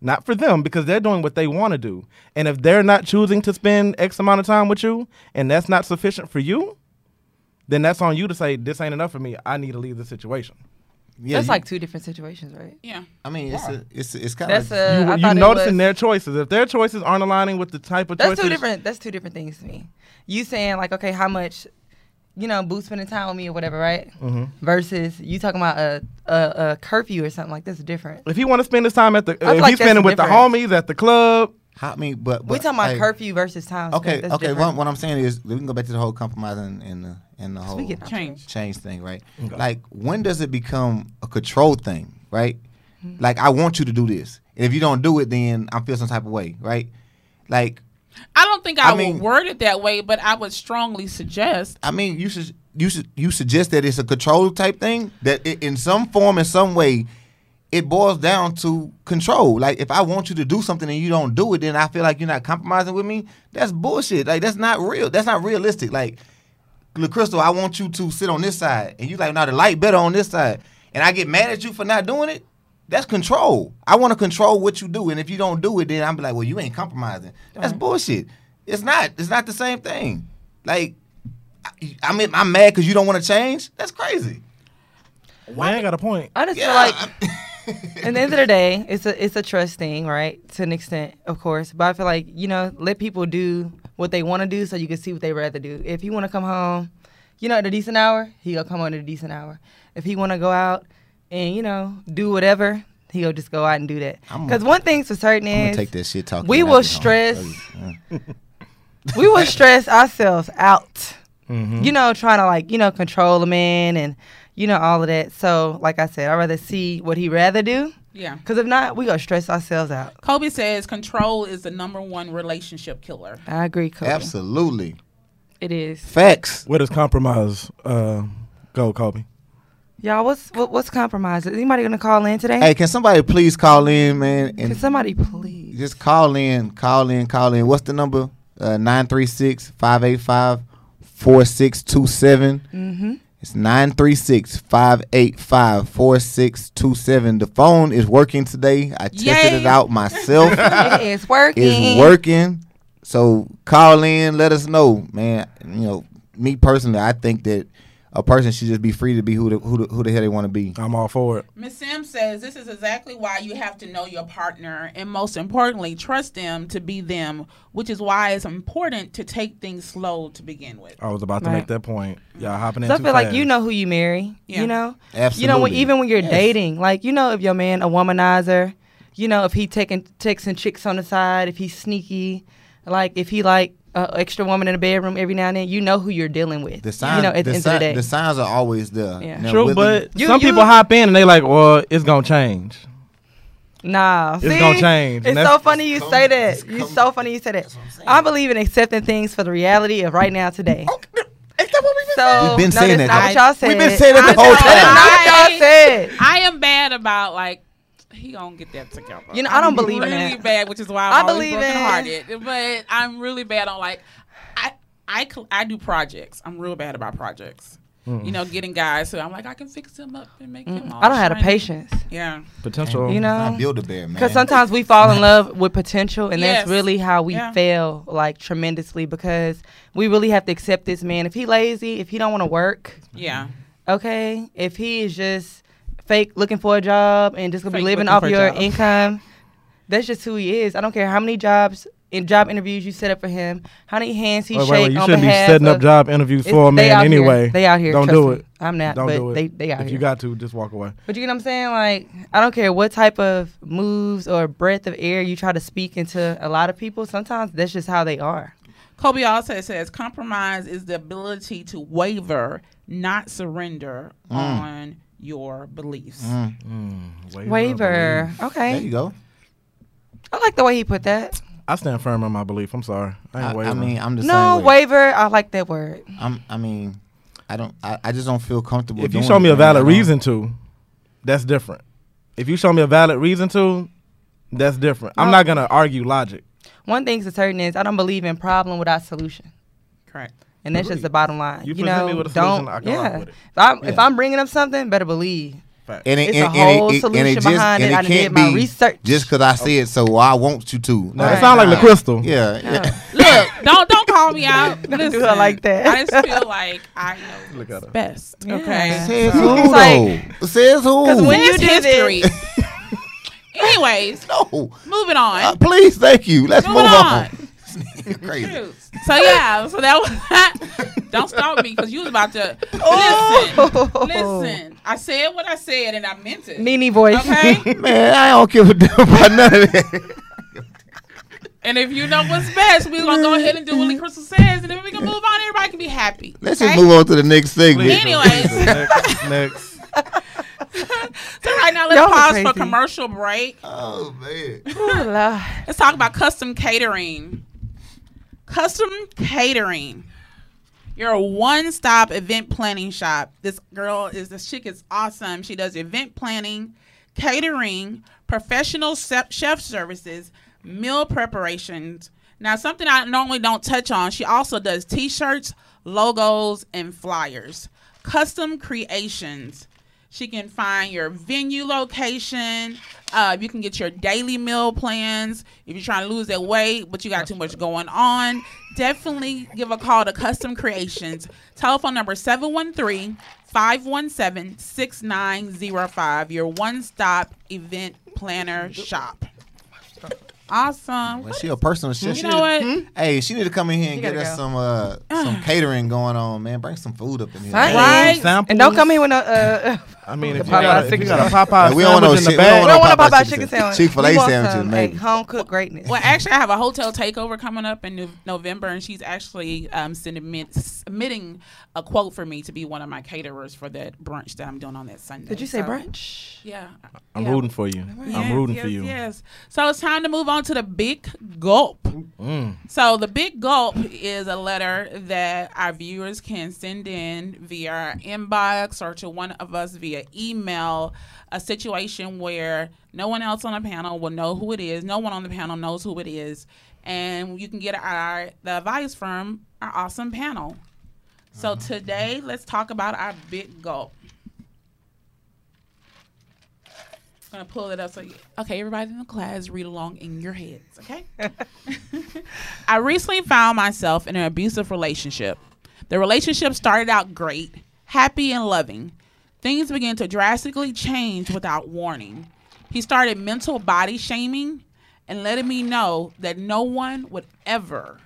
not for them, because they're doing what they want to do. And if they're not choosing to spend X amount of time with you and that's not sufficient for you, then that's on you to say, this ain't enough for me. I need to leave the situation.
Yeah,
That's
you-
like two different situations, right?
Yeah.
I mean, it's a, it's a, it's kind of
That's a.
you
I
you noticing their choices. If their choices aren't aligning with the type of
That's
choices.
two different. That's two different things to me. You saying like, okay, how much, you know, boo spending time with me or whatever, right?
Mm-hmm.
Versus you talking about a, a a curfew or something like that's different.
If he want to spend his time at the,
feel
if
like
he's spending with the homies at the club,
I mean, but, but
We talking about
hey,
curfew versus time. spent.
Okay,
That's
okay.
different.
What, what I'm saying is, we can go back to the whole compromise and, and the and the whole
Speaking
Change.
change thing, right?
Okay.
Like, when does it become a control thing, right?
Mm-hmm.
Like, I want you to do this, and if you don't do it, then I feel some type of way, right? Like,
I don't think I,
I mean-
would word it that way, but I would strongly suggest.
I mean, you should you should you suggest that it's a control type thing that it, in some form, in some way, it boils down to control. Like, if I want you to do something and you don't do it, then I feel like you're not compromising with me. That's bullshit. Like, that's not real. That's not realistic. Like, Look, Crystal, I want you to sit on this side, and you like, now the light better on this side, and I get mad at you for not doing it. That's control. I want to control what you do, and if you don't do it, then I'm be like, well, you ain't compromising. That's bullshit. It's not. It's not the same thing. Like, I, I mean, I'm mad because you don't want to change. That's crazy.
Man got a point.
I just
Yeah.
feel like at (laughs) the end of the day, it's a it's a trust thing, right? To an extent, of course. But I feel like you know, let people do what they want to do, so you can see what they rather do. If he want to come home, you know, at a decent hour, he gonna come home at a decent hour. If he want to go out and you know do whatever, he gonna just go out and do that. Because one thing's for certain
I'm
is
take that shit talking.
we will
I get home.
stress- we will stress ourselves out.
Mm-hmm.
you know, trying to like, you know, control a man and, you know, all of that. So, like I said, I'd rather see what he rather do.
Yeah.
Because if not, we gonna stress ourselves out.
Kobe says control is the number one relationship killer.
I agree, Kobe.
Absolutely.
It is.
Facts.
Where does compromise uh, go, Kobe?
Y'all, what's what, what's compromise? Is anybody gonna call in today?
Hey, can somebody please call in, man?
Can
And
somebody please?
just call in, call in, call in. What's the number? Uh, 936 585 4627.
Mm-hmm.
It's 936 585 4627. The phone is working today. I tested
Yay.
it out myself. (laughs)
it is working.
it's working. So call in, let us know, man. You know, me personally, I think that a person should just be free to be who the, who the, who the hell they want to be.
I'm all for it.
Miss Sims says this is exactly why you have to know your partner and most importantly, trust them to be them, which is why it's important to take things slow to begin with.
I was about to
Right.
make that point. Y'all hopping in
So I
too
feel like you know who you marry.
Yeah.
You know,
Absolutely.
you know when, even when you're
Yes.
dating, like you know if your man a womanizer, you know if he taking texting chicks on the side, if he's sneaky, like if he like a extra woman in the bedroom every now and then, you know who you're dealing with.
The signs,
you know at the,
the,
end
si-
of the day.
the signs are always there.
Yeah.
Now,
True,
whether-
but
You-
some
you-
people hop in and they like, well, it's gonna change.
Nah,
It's
see?
gonna change,
It's so funny you
It's
say that.
It's
You
coming.
so funny you say that.
I'm saying.
I believe in accepting things for the reality of right now today.
Oh, Ain't that what we been
So
We've been
no,
saying that,
not what y'all said.
We've been saying that the
I
whole
know, That's
time.
not what y'all said.
I am bad about like he gonna get that together.
You know, I don't
I'm
believe in
really
that.
bad, which is why I'm
I believe in-
broken hearted. But I'm really bad on like I I I do projects. I'm real bad about projects. Hmm. You know, getting guys. So I'm like I can fix him up and make him. All
I don't have the patience.
Yeah.
Potential.
You know,
Not build a bear, man.
Because sometimes we fall in love with potential, and
Yes.
that's really how we
Yeah.
fail like tremendously. Because we really have to accept this man. If he lazy, if he don't want to work,
Yeah.
okay. If he is just fake looking for a job and just gonna be living off your
job.
income, that's just who he is. I don't care how many jobs in job interviews you set up for him, how many hands he
Wait,
shake
wait, wait. You
on
shouldn't be setting up job interviews for a man
out here.
anyway.
They out here.
Don't
trust
do
me.
it.
I'm not,
Don't
but
do it.
they they out
if
here.
you got to, just walk away.
But you know what I'm saying? Like, I don't care what type of moves or breath of air you try to speak into a lot of people. Sometimes that's just how they are.
Kobe also says compromise is the ability to waver, not surrender mm. on your beliefs.
Mm,
Waver.
there
Okay.
There you go.
I like the way he put that.
I stand firm on my belief. I'm sorry. I ain't
I, I mean, I'm the
No,
same way.
waver. I like that word.
I'm, I mean, I don't. I, I just don't feel comfortable.
if you show me a valid reason to, that's different. If you show me a valid reason to, that's different. I'm not gonna argue logic.
One thing's for certain is I don't believe in problem without solution.
Correct.
And that's just the bottom line.
You
You, know,
me with a
don't.
I can
yeah.
with it.
If I'm, if I'm bringing up something, better believe.
Fact.
And it,
It's
and,
a whole
it,
solution
and it just,
behind
and
it.
it
I
can't
did my
be
research.
just because I see it. So I want you to.
No,
Right.
it sound like the crystal.
Yeah. yeah. (laughs)
Look, don't don't call me out. (laughs)
Don't do her like that.
I just feel like I know
Look at her.
best.
Yeah.
Okay.
Says
So-
who
It's like-
though? Says who?
'Cause when you
It's
did
history. (laughs) Anyways,
no.
moving on.
Uh, please, thank you. Let's
Moving
move
on.
on. (laughs) Crazy.
So yeah, so that was don't stop me because you was about to
Oh.
listen. Listen, I said what I said and I meant it.
Nene voice.
Okay, (laughs)
Man, I don't give a damn about none of that.
and if you know what's best, we're gonna go ahead and do what Lee Crystal says, and then we can move on. Everybody can be happy.
Let's
okay?
just move on to the next thing.
Please,
Anyways.
please, next, next. (laughs)
So right now, let's
Y'all
pause
crazy.
for commercial break.
Oh man.
Ooh, Lord.
Let's talk about custom catering. Custom catering. You're a one-stop event planning shop. This girl is this chick is awesome. She does event planning, catering, professional chef services, meal preparations. Now, something I normally don't touch on. She also does T-shirts, logos, and flyers. Custom creations. She can find your venue location. Uh, you can get your daily meal plans. If you're trying to lose that weight, but you got too much going on, definitely give a call to Custom Creations. Telephone number 713 517 6905. Your one stop event planner shop. Awesome.
Well, she a personal chef.
You
She
know
need to-
what?
Hey, she need to come in here and get us
go.
some uh some (sighs) catering going on, man. Bring some food up in here.
Right.
Right.
And don't come here with no. Uh,
I mean,
The
if you, got
Popeye
a, if
chicken
you got a
sandwich.
Popeye
Yeah, we don't want no
sandwich in the
shit- we don't
we don't want
Popeye
to Popeye
chicken
chicken
sandwich.
sandwich.
Chick-fil-A
We want
sandwiches,
some,
maybe.
Home cooked greatness.
Well, actually, I have a hotel takeover coming up in November, and she's actually um, sending, submitting a quote for me to be one of my caterers for that brunch that I'm doing on that Sunday.
Did you say
So,
brunch?
Yeah.
I'm
yeah.
rooting for you. I'm rooting
yes,
for you.
Yes. So it's time to move on to the big gulp.
Mm.
So the big gulp is a letter that our viewers can send in via our inbox or to one of us via email. A situation where no one else on the panel will know who it is. No one on the panel knows who it is, and you can get our the advice from our awesome panel. So today, let's talk about our big gulp. I'm gonna pull it up so okay, everybody in the class read along in your heads, okay? (laughs) I recently found myself in an abusive relationship. The relationship started out great, happy and loving. Things began to drastically change without warning. He started mental body shaming and letting me know that no one would ever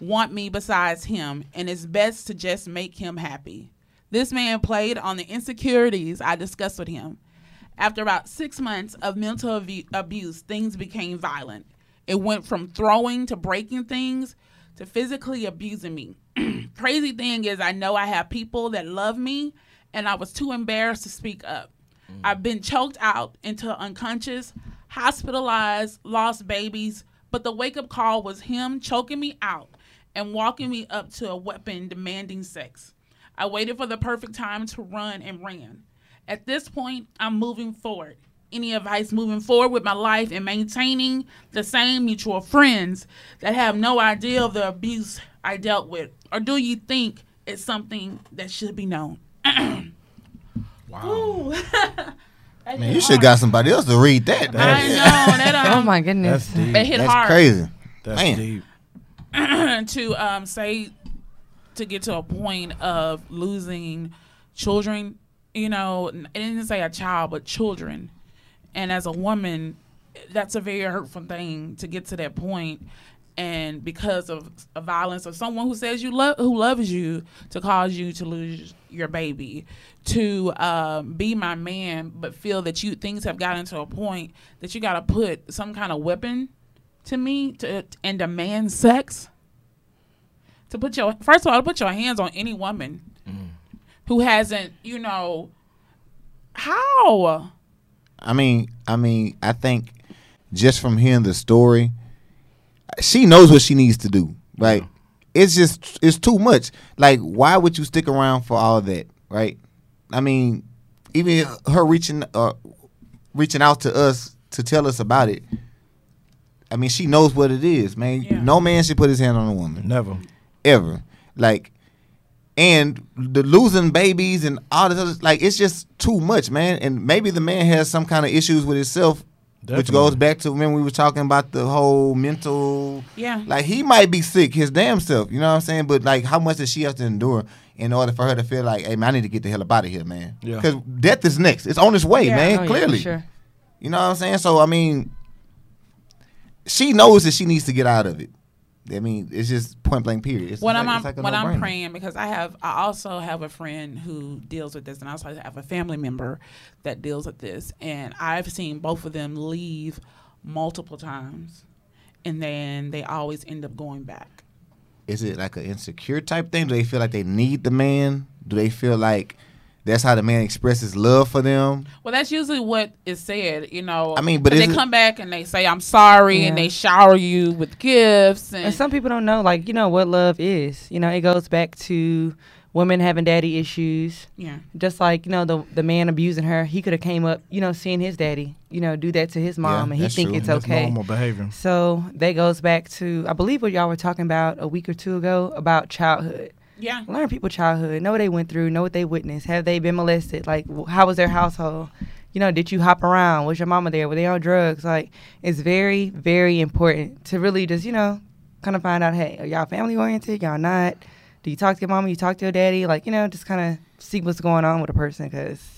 want me besides him, and it's best to just make him happy. This man played on the insecurities I discussed with him. After about six months of mental abu- abuse, things became violent. It went from throwing to breaking things to physically abusing me. (clears throat) Crazy thing is, I know I have people that love me, and I was too embarrassed to speak up. Mm. I've been choked out into unconscious, hospitalized, lost babies, but the wake up call was him choking me out and walking me up to a weapon demanding sex. I waited for the perfect time to run and ran. At this point, I'm moving forward. Any advice moving forward with my life and maintaining the same mutual friends that have no idea of the abuse I dealt with? Or do you think it's something that should be known? (clears throat) wow. (laughs)
Man, you should got somebody else to read that.
I know that (laughs) um,
oh my goodness.
That's deep.
it hit
That's
hard.
crazy.
That's
Man.
deep. (clears throat)
to um say to get to a point of losing children you know it didn't say a child but children. And as a woman that's a very hurtful thing to get to that point. And because of violence of someone who says you love who loves you to cause you to lose your baby. To um, be my man but feel that you things have gotten to a point that you got to put some kind of weapon to me to and demand sex. To put your first of all to put your hands on any woman who hasn't you know how
I mean, I mean, I think just from hearing the story, she knows what she needs to do. Right? It's just it's too much. Like, why would you stick around for all that? Right? I mean, even her reaching uh, reaching out to us to tell us about it. I mean, she knows what it is, man.
Yeah.
No man should put his hand on a woman
Never.
ever. Like, and the losing babies and all this other, like, it's just too much, man. And maybe the man has some kind of issues with himself, which goes back to when we were talking about the whole mental.
yeah
Like, he might be sick, his damn self. You know what I'm saying? But like, how much does she have to endure in order for her to feel like, hey, man, I need to get the hell up out of here, man?
Yeah.
Because death is next. It's on its way,
Yeah.
man.
Oh, yeah,
clearly.
sure.
You know what I'm saying? So I mean, she knows that she needs to get out of it. I mean, it's just point blank. Period. It's
when
like-
I'm
like
when I'm praying because I have I also have a friend who deals with this and I also have a family member that deals with this and I've seen both of them leave multiple times and then they always end up going back.
Is it like an insecure type thing? Do they feel like they need the man? Do they feel like that's how the man expresses love for them?
Well, that's usually what is said, you know.
I mean, but
'cause
is
they come back and they say I'm sorry and they shower you with gifts and,
And some people don't know, like, you know, what love is. You know, it goes back to women having daddy issues.
yeah.
Just like, you know, the the man abusing her, he could have came up, you know, seeing his daddy, you know, do that to his mom
Yeah,
and he think
true.
it's
That's
okay.
normal behavior.
So that goes back to I believe what y'all were talking about a week or two ago about childhood.
Yeah.
learn people childhood, know what they went through, know what they witnessed. Have they been molested? Like, how was their household? You know, did you hop around? Was your mama there? Were they on drugs? Like, it's very, very important to really just, you know, kind of find out, hey, are y'all family oriented? Y'all not? Do you talk to your mama? You talk to your daddy? Like, you know, just kind of see what's going on with a person because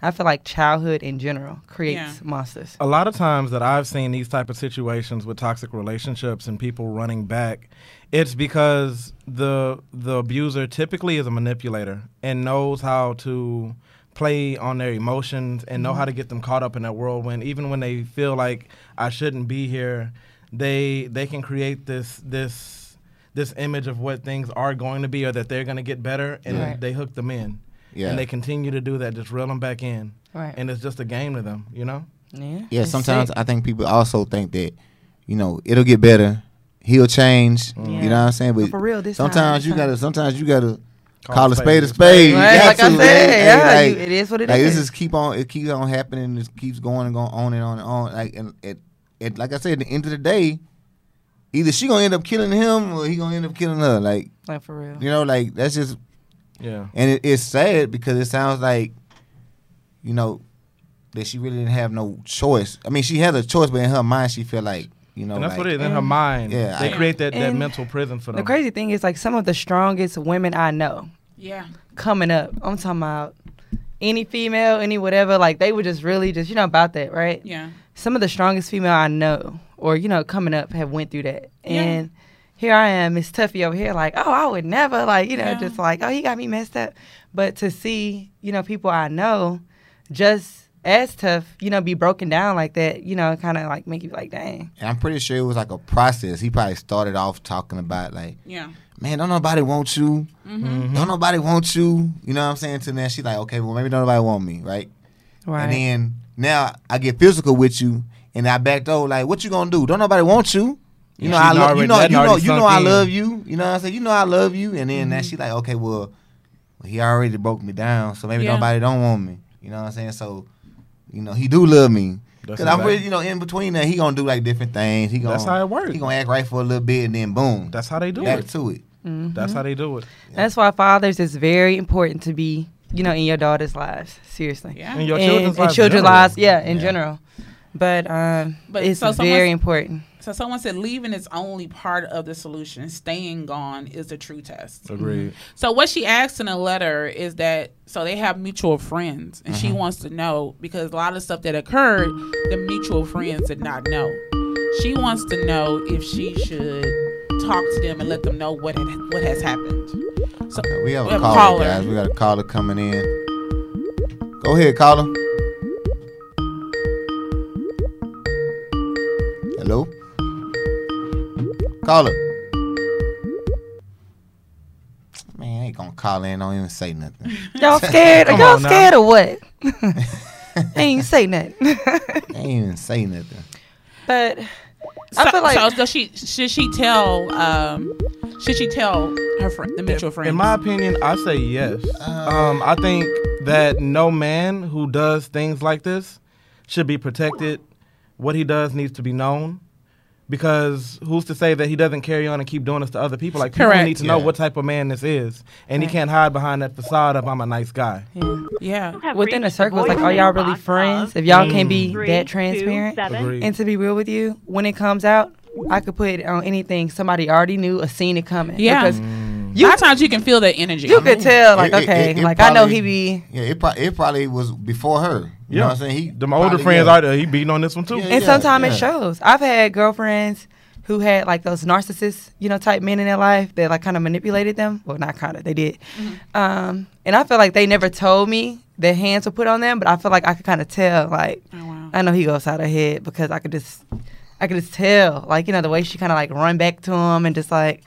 I feel like childhood in general creates
Yeah.
monsters.
a lot of times that I've seen these type of situations with toxic relationships and people running back, it's because the the abuser typically is a manipulator and knows how to play on their emotions and know how to mm-hmm. get them caught up in that whirlwind. Even when they feel like I shouldn't be here, they they can create this this this image of what things are going to be or that they're going to get better, and
Right.
they hook them in.
Yeah.
And they continue to do that, just reel them back in.
Right.
And it's just a game to them, you know?
yeah.
Yeah,
It's
sometimes
sick.
I think people also think that, you know, it'll get better. He'll change. Mm.
Yeah.
You know what I'm saying? But,
But for real, this
sometimes
this
you gotta sometimes you gotta
Call
call,
a
a
spade
spade
a
a spade. You
Right,
got
like
to,
I
man.
said,
Hey,
yeah,
like-
you- it is what it
like
is.
this is keep on it keeps on happening. It keeps going and going on and on and on. Like and it, it like I said, at the end of the day, either she gonna end up killing him or he gonna end up killing her. Like
like for real.
you know, like that's just
Yeah.
and it, it's sad because it sounds like, you know, that she really didn't have no choice. I mean, she had a choice, but in her mind, she felt like, you know,
and that's
like,
what it is in her mind.
Yeah,
they
I-
create that, that mental prison for them.
The crazy thing is, like, some of the strongest women I know
Yeah.
coming up. I'm talking about any female, any whatever. Like, they were just really just, you know, about that, right?
Yeah.
Some of the strongest female I know, or you know, coming up, have went through that.
Yeah.
And here I am, Miss Tuffy over here, like, oh, I would never, like, you know,
Yeah.
just like, oh, he got me messed up. But to see, you know, people I know just as tough, you know, be broken down like that, you know, kind of like make you like, dang.
And I'm pretty sure it was like a process. He probably started off talking about like,
Yeah.
man, don't nobody want you.
Mm-hmm.
Don't nobody want you. You know what I'm saying? To then she's like, okay, well maybe don't nobody want me, right?
Right.
And then now I get physical with you, and I back door like, what you gonna do? Don't nobody want you. You know, I love
already-
you. Know,
that
you know, you know, I love you. You know what I'm saying? You know, I love you. And then
Mm-hmm.
now she like, okay, well, well, he already broke me down, so maybe
Yeah.
nobody don't want me. You know what I'm saying? So, you know, he do love me.
That's
Cause I'm
exactly-
really, you know, in between that, he gonna do like different things. He gonna,
That's how it works.
He gonna act right for a little bit, and then boom,
That's how they do
back
it.
to it.
Mhm.
That's how they do it.
That's why fathers is very important to be, you know, in your daughter's lives. Seriously.
Yeah.
And your
and,
children's
and
lives
children's lives, yeah, in
Yeah.
general. But um,
But
it's
so someone's-
very important.
So someone said leaving is only part of the solution. Staying gone is the true test.
Agreed. Mm-hmm.
So what she asked in the letter is that so they have mutual friends, and she mm-hmm. wants to know because a lot of stuff that occurred, the mutual friends did not know. She wants to know if she should talk to them and let them know what had, what has happened. So
Okay, we have
We
a
have a
caller,
caller.
guys. We got a caller coming in. Go ahead, caller. Hello, caller. Man, I ain't gonna call in. Don't even say nothing. (laughs)
Y'all scared? Are y'all
on now.
scared of what? (laughs) ain't say nothing.
ain't even say nothing.
but
so,
I feel like
so does she should she tell um should she tell her friend the mutual friend?
In my opinion, I say yes. Um, I think that no man who does things like this should be protected. What he does needs to be known. Because who's to say that he doesn't carry on and keep doing this to other people? Like people
Correct.
need to know
Yeah.
what type of man this is, and he can't hide behind that facade of I'm a nice guy.
yeah.
yeah.
within the circles, like, are y'all really friends? If y'all can't be that transparent,
Agreed.
and to be real with you, when it comes out, I could put it on anything somebody already knew or seen it coming.
Yeah.
because
Mm.
you
a lot of times you can feel that energy.
you could tell, like,
It- it-
okay,
it- it
like I know
probably-
he be.
Yeah, it, pro- it probably was before her. You know what I'm saying? He
Them older
probably-
friends
yeah.
out there, he beating on this one too.
Yeah.
And sometimes it shows. I've had girlfriends who had like those narcissists, you know, type men in their life that like kind of manipulated them. Well, not kind of, they did. Um, and I feel like they never told me their hands were put on them, but I feel like I could kind of tell. Like,
Oh, wow.
I know he goes out of head because I could just, I could just tell. Like, you know, the way she kind of like run back to him and just like.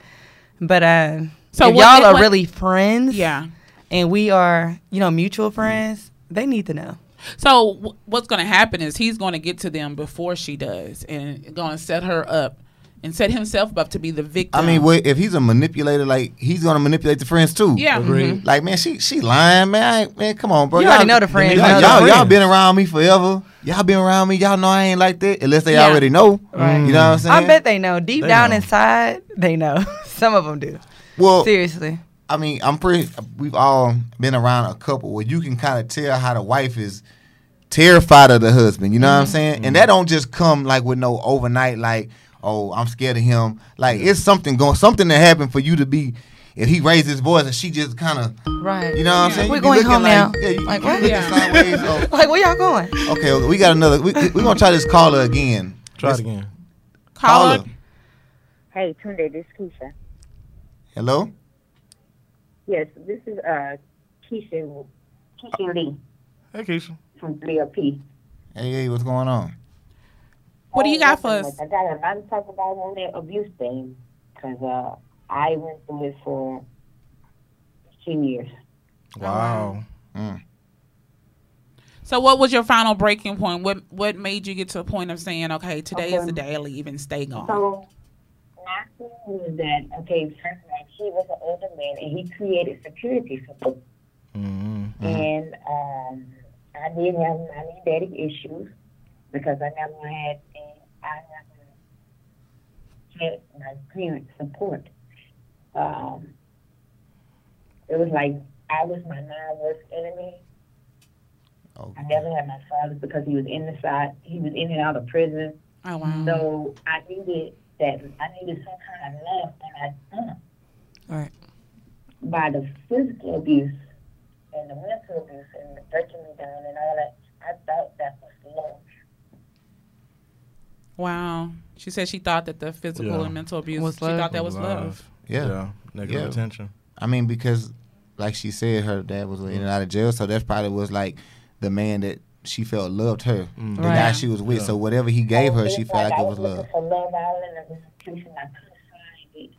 But um,
So
so if
what-
y'all are
what-
really friends,
Yeah.
and we are, you know, mutual friends, they need to know.
So w- what's going to happen is he's going to get to them before she does, and going to set her up and set himself up to be the victim.
I mean, what, if he's a manipulator, like he's gonna manipulate the friends too.
yeah,
Agreed. Mm-hmm.
Like man, she she lying, man. I man, come on, bro.
You
Y'all-
already know the friends.
Y'all, y'all, y'all been around me forever. Y'all been around me. Y'all know I ain't like that unless they
Yeah.
already know.
Right.
You know what I'm saying?
I bet they know. Deep
They
down
know.
inside, they know. (laughs) Some of them do.
Well,
Seriously.
I mean, I'm pretty. We've all been around a couple where you can kind of tell how the wife is terrified of the husband. You know what I'm mm-hmm. saying? And mm-hmm. that don't just come like with no overnight. Like, oh, I'm scared of him. Like, it's something going, something that happened for you to be. If he raised his voice and she just kind of,
Right.
you know what I'm saying?
We're
You
going home
like,
now.
Yeah, you,
Like,
you
what?
Yeah.
sideways. So, (laughs)
Like, where y'all going?
okay, we got another. We, we're gonna try this caller again.
Try
Let's-
it again.
Caller.
Caller.
Hey, Tunde, this is Keisha.
Hello.
Yes, this is uh Keisha Keisha Lee
Hey, Keisha.
from 3LP.
Hey, hey, what's going on?
What do you got for us?
I got a lot to talk about on that abuse thing because uh, I went through it for 10 years.
Wow.
So, what was your final breaking point? What What made you get to a point of saying, "Okay, today is the day I leave and stay gone"?
So my thing was that, okay, first of all, he was an older man and he created security for me.
Mm-hmm.
And um, I did have mommy daddy issues because I never had I never had my parents' support. Um, it was like I was my non worst enemy.
Oh,
I never had my father because he was in the side he was in and out of prison.
Oh wow.
So I needed that I needed some kind of love and I didn't
Right.
by the physical abuse and the mental abuse and the breaking me down and all that, I thought that was love.
Wow. She said she thought that the physical
Yeah.
and mental abuse.
Was
she
love.
thought that was love.
Yeah.
Yeah. Negative
Yeah.
attention.
I mean, because like she said, her dad was in and out of jail, so that probably was like the man that she felt loved her,
Mm.
the guy she was with.
Yeah.
So whatever he gave her, she felt like
I
it was love.
for Love Island as an. I couldn't find it.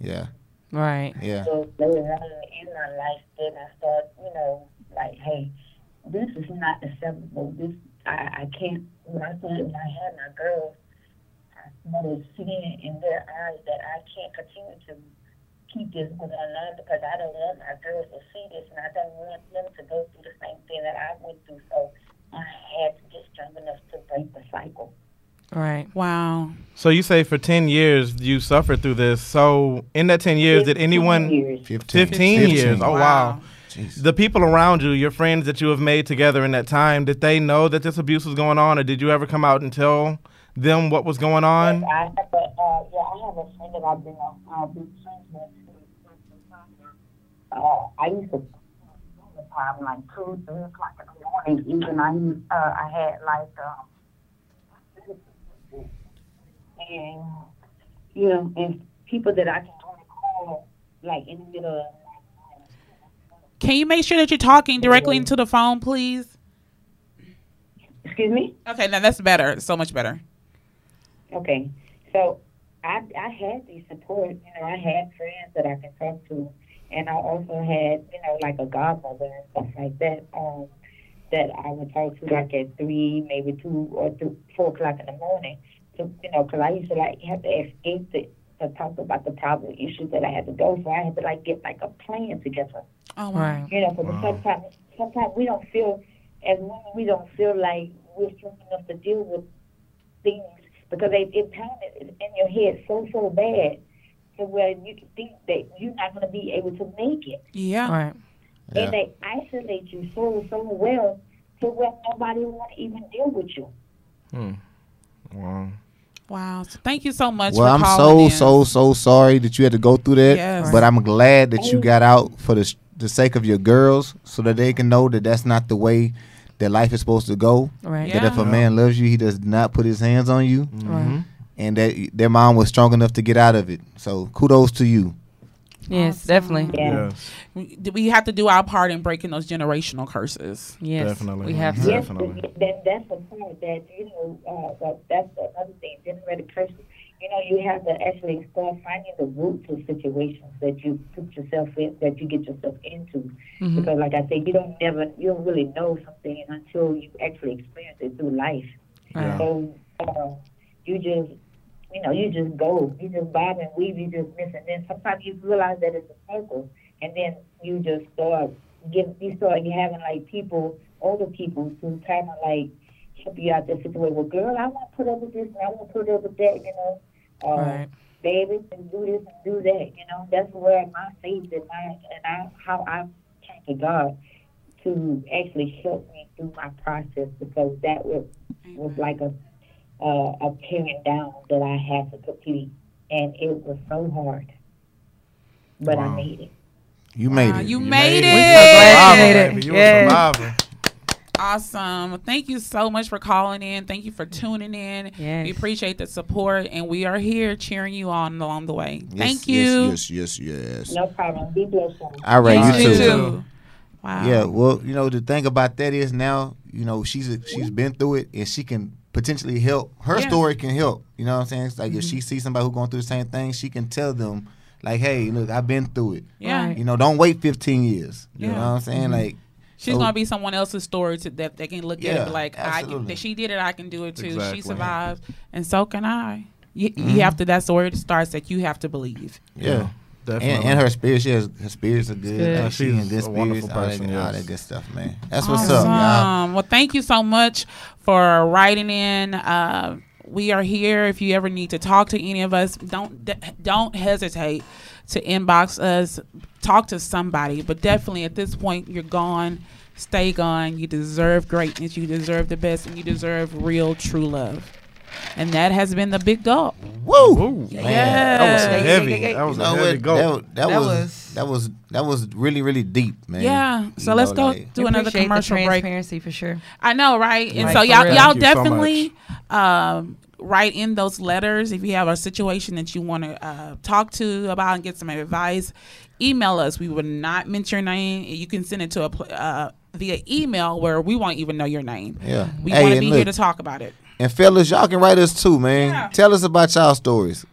Yeah,
Right.
yeah,
So later on in my life, then I started, you know, like, hey, this is not acceptable. This I, I can't. When I started, when I had my girls, I started seeing in their eyes that I can't continue to keep this going on because I don't want my girls to see this, and I don't want them to go through the same thing that I went through. So I had to get strong enough to break the cycle.
Right.
Wow.
So you say for 10 years you suffered through this. So in that 10 years, did anyone.
Years.
15,
15 years. Oh, wow.
Jeez.
The people around you, your friends that you have made together in that time, did they know that this abuse was going on, or did you ever come out and tell them what was going on?
I have a, uh, yeah, I have a friend that I've been, uh, been friends with. Uh, I used to all the time, like two, three o'clock in the morning. Even I, uh, I had like, um, and you know, and people that I can only call, like in the middle of.
Can you make sure that you're talking directly into the phone, please?
Excuse me.
Okay, now that's better. So much better.
Okay, so I I had the support. You know, I had friends that I could talk to, and I also had you know like a godmother and stuff like that. Um, that I would talk to like at three, maybe two or th- four o'clock in the morning. To you know, because I used to like have to escape the to talk about the problem issues that I had to go. So I had to like get like a plan together.
Oh wow.
Right.
You know, because sometimes sometimes we don't feel as women we don't feel like we're strong enough to deal with things because they it pounded in your head so so bad to where you think that you're not going to be able to make it,
Yeah.
Right.
Yeah.
and they isolate you so so well to where nobody want to even deal with you.
Hmm. Wow.
Wow. Thank you so much.
Well,
for
I'm so
in.
so so sorry that you had to go through that.
Yes.
But I'm glad that you got out for the the sake of your girls, so that they can know that that's not the way that life is supposed to go.
Right.
That if a man loves you, he does not put his hands on you,
Right. Mm-hmm.
and that their mom was strong enough to get out of it. So kudos to you.
Yes,
Awesome.
definitely.
Yeah.
Yes.
We, we have to do our part in breaking those generational curses.
Yes.
Definitely.
We have to.
Yes,
Definitely.
but that, that's the part that you know. Uh, well, that's another thing. Generated curses. You know, you have to actually start finding the roots of situations that you put yourself in, that you get yourself into.
Mhm.
Because, like I said, you don't never, you don't really know something until you actually experience it through life.
Yeah.
So, uh, you just, you know, you just go, you just bob and weave, you just miss, and then sometimes you realize that it's a circle, and then you just start get, you start having like people, older people, to kind of like help you out that situation. Well, girl, I want to put up with this, and I want to put up with that, you know. Uh,
Right.
baby, and do this and do that. You know, that's where my faith and my and I how I turn to God to actually help me through my process because that was was like a uh, a tearing down that I had to complete, and it was so hard, but I made it.
You made
Wow,
it.
you
You
made
made
it.
it.
Glad you
Survivor,
made it.
You
Yeah.
a.
Awesome. Well, Thank you so much for calling in. Thank you for tuning in.
Yes.
We appreciate the support, and we are here cheering you on along the way.
Yes,
Thank you.
Yes, yes, yes, yes.
No problem. Be blessed.
All right,
You
you
too.
too.
Wow.
Yeah, well, you know, the thing about that is now, you know, she's she's been through it and she can potentially help. Her
Yeah.
story can help. You know what I'm saying? It's like if
Mm-hmm.
she sees somebody who's going through the same thing, she can tell them, like, hey, look, I've been through it.
Yeah.
Right.
You know, don't wait 15 years. You
Yeah.
know what I'm saying?
Mm-hmm.
Like,
She's
So-
gonna be someone else's story to, that they can look at
Yeah,
and be like, I,
absolutely.
that she did it, I can do it too.
Exactly.
She survived, and so can I. You,
Mm-hmm.
you have to. That's where it starts. That you have to believe.
yeah.
Definitely.
And, and her spirits, she has, her spirits are good.
good.
Like, she
She's
in good
a
spirits,
wonderful
all,
person,
that, all that good stuff, man. That's what's up, y'all.
Well, thank you so much for writing in. Uh, we are here. If you ever need to talk to any of us, don't don't hesitate to inbox us. Talk to somebody, but definitely at this point, you're gone. Stay gone. You deserve greatness. You deserve the best, and you deserve real, true love. And that has been the big goal.
Woo!
Ooh,
Man.
That was
Yeah.
a heavy. That was
You
a
know
heavy
what?
goal.
That, that,
That
was,
was-
that was that was really really deep, man.
Yeah. So
You
let's
know,
go
like-
do another commercial
the
break.
transparency for sure.
I know, right? And
Right,
so y'all,
real.
y'all
Thank you so
definitely um, write in those letters if you have a situation that you want to uh, talk to about and get some advice. Email us. We will not mention your name. You can send it to a pl- uh, via email where we won't even know your name.
Yeah.
We
Hey,
want to be
look,
here to talk about it.
And fellas, y'all can write us too, man.
Yeah.
Tell us about y'all stories.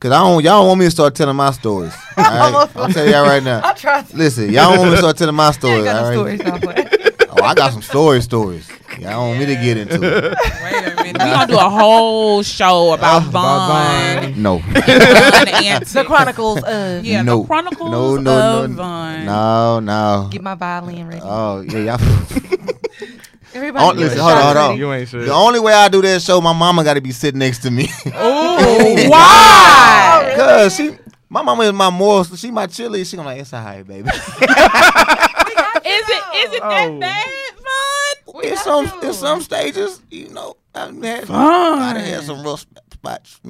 Cause I don't, y'all don't want me to start telling my stories. (laughs) All right? I'll tell y'all right now.
I tried to.
Listen, y'all don't want me to start telling my (laughs)
I
stories.
got
all
no
right?
stories. (laughs) I'm.
Oh, I got some story stories. Y'all don't want me to get into it.
Wait a minute. We're going to do a whole show about
About
Vaughn.
Vaughn.
No.
Vaughn Antics.
the Chronicles of.
Yeah,
no.
the Chronicles
no, no,
of
no,
Vaughn.
No, no.
Get my violin ready.
Oh yeah, y'all.
Everybody,
Oh, listen, hold on, hold on.
You ain't sure.
the only way I do that show, my mama got to be sitting next to me.
Oh, (laughs) why? (laughs)
Cause she, my mama is my moral. She my chili. She gonna like it's alright, baby. (laughs)
Is it is it that
Oh.
bad, Vaughn?
in some
you.
in some stages, you know, I've had,
Fun.
I've had some rough sp- spots.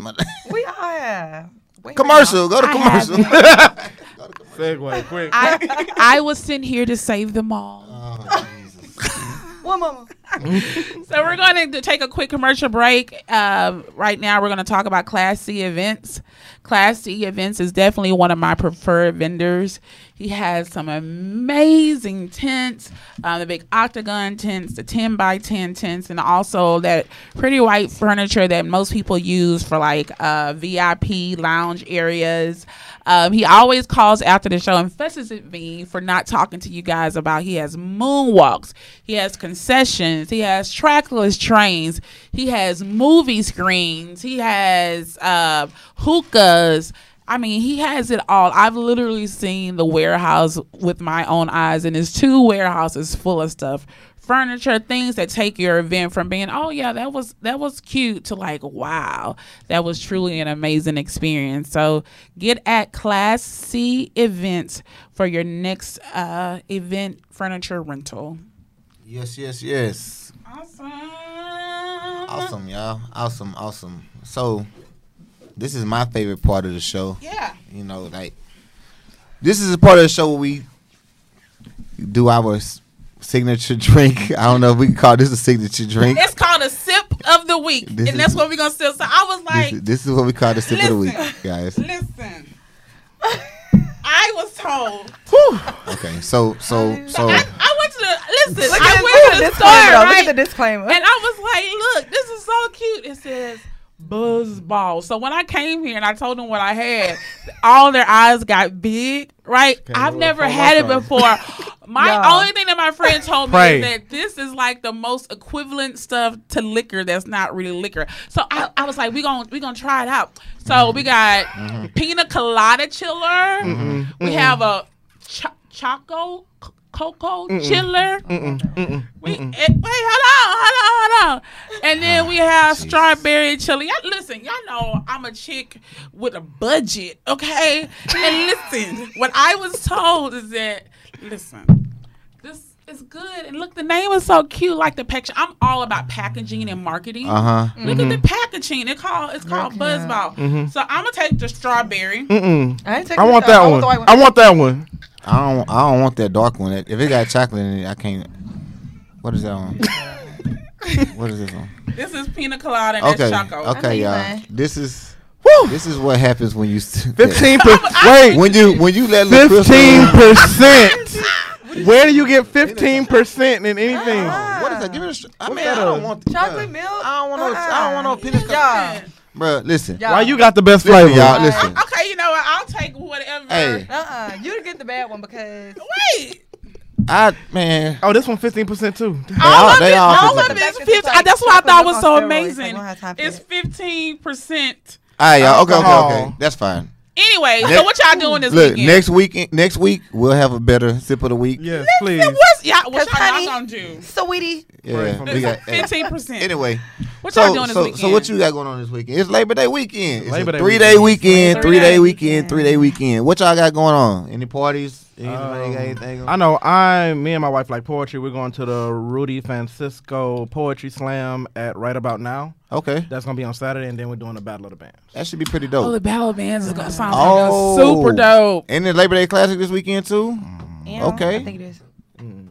We all have. Wait,
commercial, go to commercial.
segue, quick.
I I was sent here to save them all.
oh, Jesus.
One. (laughs)
So we're going to take a quick commercial break. Um, right now, we're going to talk about Class C events. Class C events is definitely one of my preferred vendors. He has some amazing tents, uh, the big octagon tents, the 10 by 10 tents, and also that pretty white furniture that most people use for like uh, VIP lounge areas. Um, he always calls after the show and fusses at me for not talking to you guys about he has moonwalks, he has concessions, he has trackless trains, he has movie screens, he has uh, hookahs. I mean, he has it all. I've literally seen the warehouse with my own eyes, and it's two warehouses full of stuff. Furniture things that take your event from being oh yeah that was that was cute to like wow that was truly an amazing experience. So get at class c events for your next uh event furniture rental
yes, yes, yes.
awesome
Awesome, y'all. Awesome, awesome. So, this is my favorite part of the show.
yeah
You know, like this is a part of the show where we do our signature (laughs) drink. I don't know if we can call this a signature drink.
it's called a sip of the week
This
and
is-
that's what we're gonna sell so i was like
This, is- this is what we call the sip of the week, guys.
listen (laughs) i was told
Okay, so so so
I, I went to the listen
Look
i
at,
went
look
to
at
the
the
store
disclaimer.
right?
Look at the disclaimer.
And I was like, look, this is so cute. It says Buzz Ball. So when I came here and I told them what I had, all their eyes got big, right?
Came
I've never had it
mushroom.
before. My
Yeah.
only thing that my friend told me is that this is like the most equivalent stuff to liquor that's not really liquor. So I, I was like, we gonna we gonna try it out. So we got pina colada chiller. We have a cho- choco c- cocoa chiller. We, wait, hold on, hold on, hold on. And And then we have strawberry chili. Y'all, listen, y'all know I'm a chick with a budget, okay? And listen, what I was told is that, listen, this is good. And look, the name is so cute, like the picture. I'm all about packaging and marketing.
Uh huh.
Look at the packaging. It called it's called
Look it
Buzzball. So I'm gonna take the strawberry.
Mm-mm.
I, ain't taking
I want
this
that
out.
one.
the white
I want that one.
I don't. I don't want that dark one. If it got chocolate in it, I can't. What is that one? (laughs) (laughs) what is this one?
This is pina colada and
Okay.
that's choco.
know
Okay,
you
y'all.
lying.
This is.
Woo!
This is what happens when you. (laughs)
Fifteen percent. (laughs) Wait,
When you when you let
fifteen percent. Where do you get fifteen percent in anything?
What is that? Give it a. str- I mean, I don't
a-
want
Chocolate
bruh.
milk?
I don't want no. I don't want no
Uh-uh.
pina colada.
Y'all.
Bro, listen.
Y'all.
Why you got the best
Listen,
flavor?
y'all. Listen.
Uh, okay, you know what? I'll take whatever.
Hey,
Uh-uh. You get the bad one because
Wait.
I man.
Oh, this one fifteen percent too.
all
all-
of
they
it,
all
all of
fifty.
it is
It's
50. That's what I thought was so amazing.
Like, we don't have time for
It's 15%.
All right, y'all. Oh, okay,
okay,
okay. That's fine.
Anyway, so what y'all doing this
Look,
weekend?
next week, next week we'll have a better sip of the week.
Yes, please.
What's y'all, what
'Cause,
y'all
honey,
gonna do?
Sweetie.
Yeah, we got. hey.
15%.
Anyway,
What
so
y'all doing this
so
weekend?
so what you got going on this weekend? It's Labor Day weekend. It's
Labor
a
Day
three day weekend,
Three
three
day
day weekend,
weekend.
three day weekend. What y'all got going on? Any parties? Anybody
Um,
anything?
I know. I, me and my wife like poetry. We're going to the Rudy Francisco Poetry Slam at right about now.
Okay,
That's gonna be on Saturday, and then we're doing the Battle of the Bands.
that should be pretty dope.
Oh, the. Battle of the Bands is gonna sound
Oh.
like super dope.
And the Labor Day Classic this weekend too.
Yeah,
Okay.
I think it is.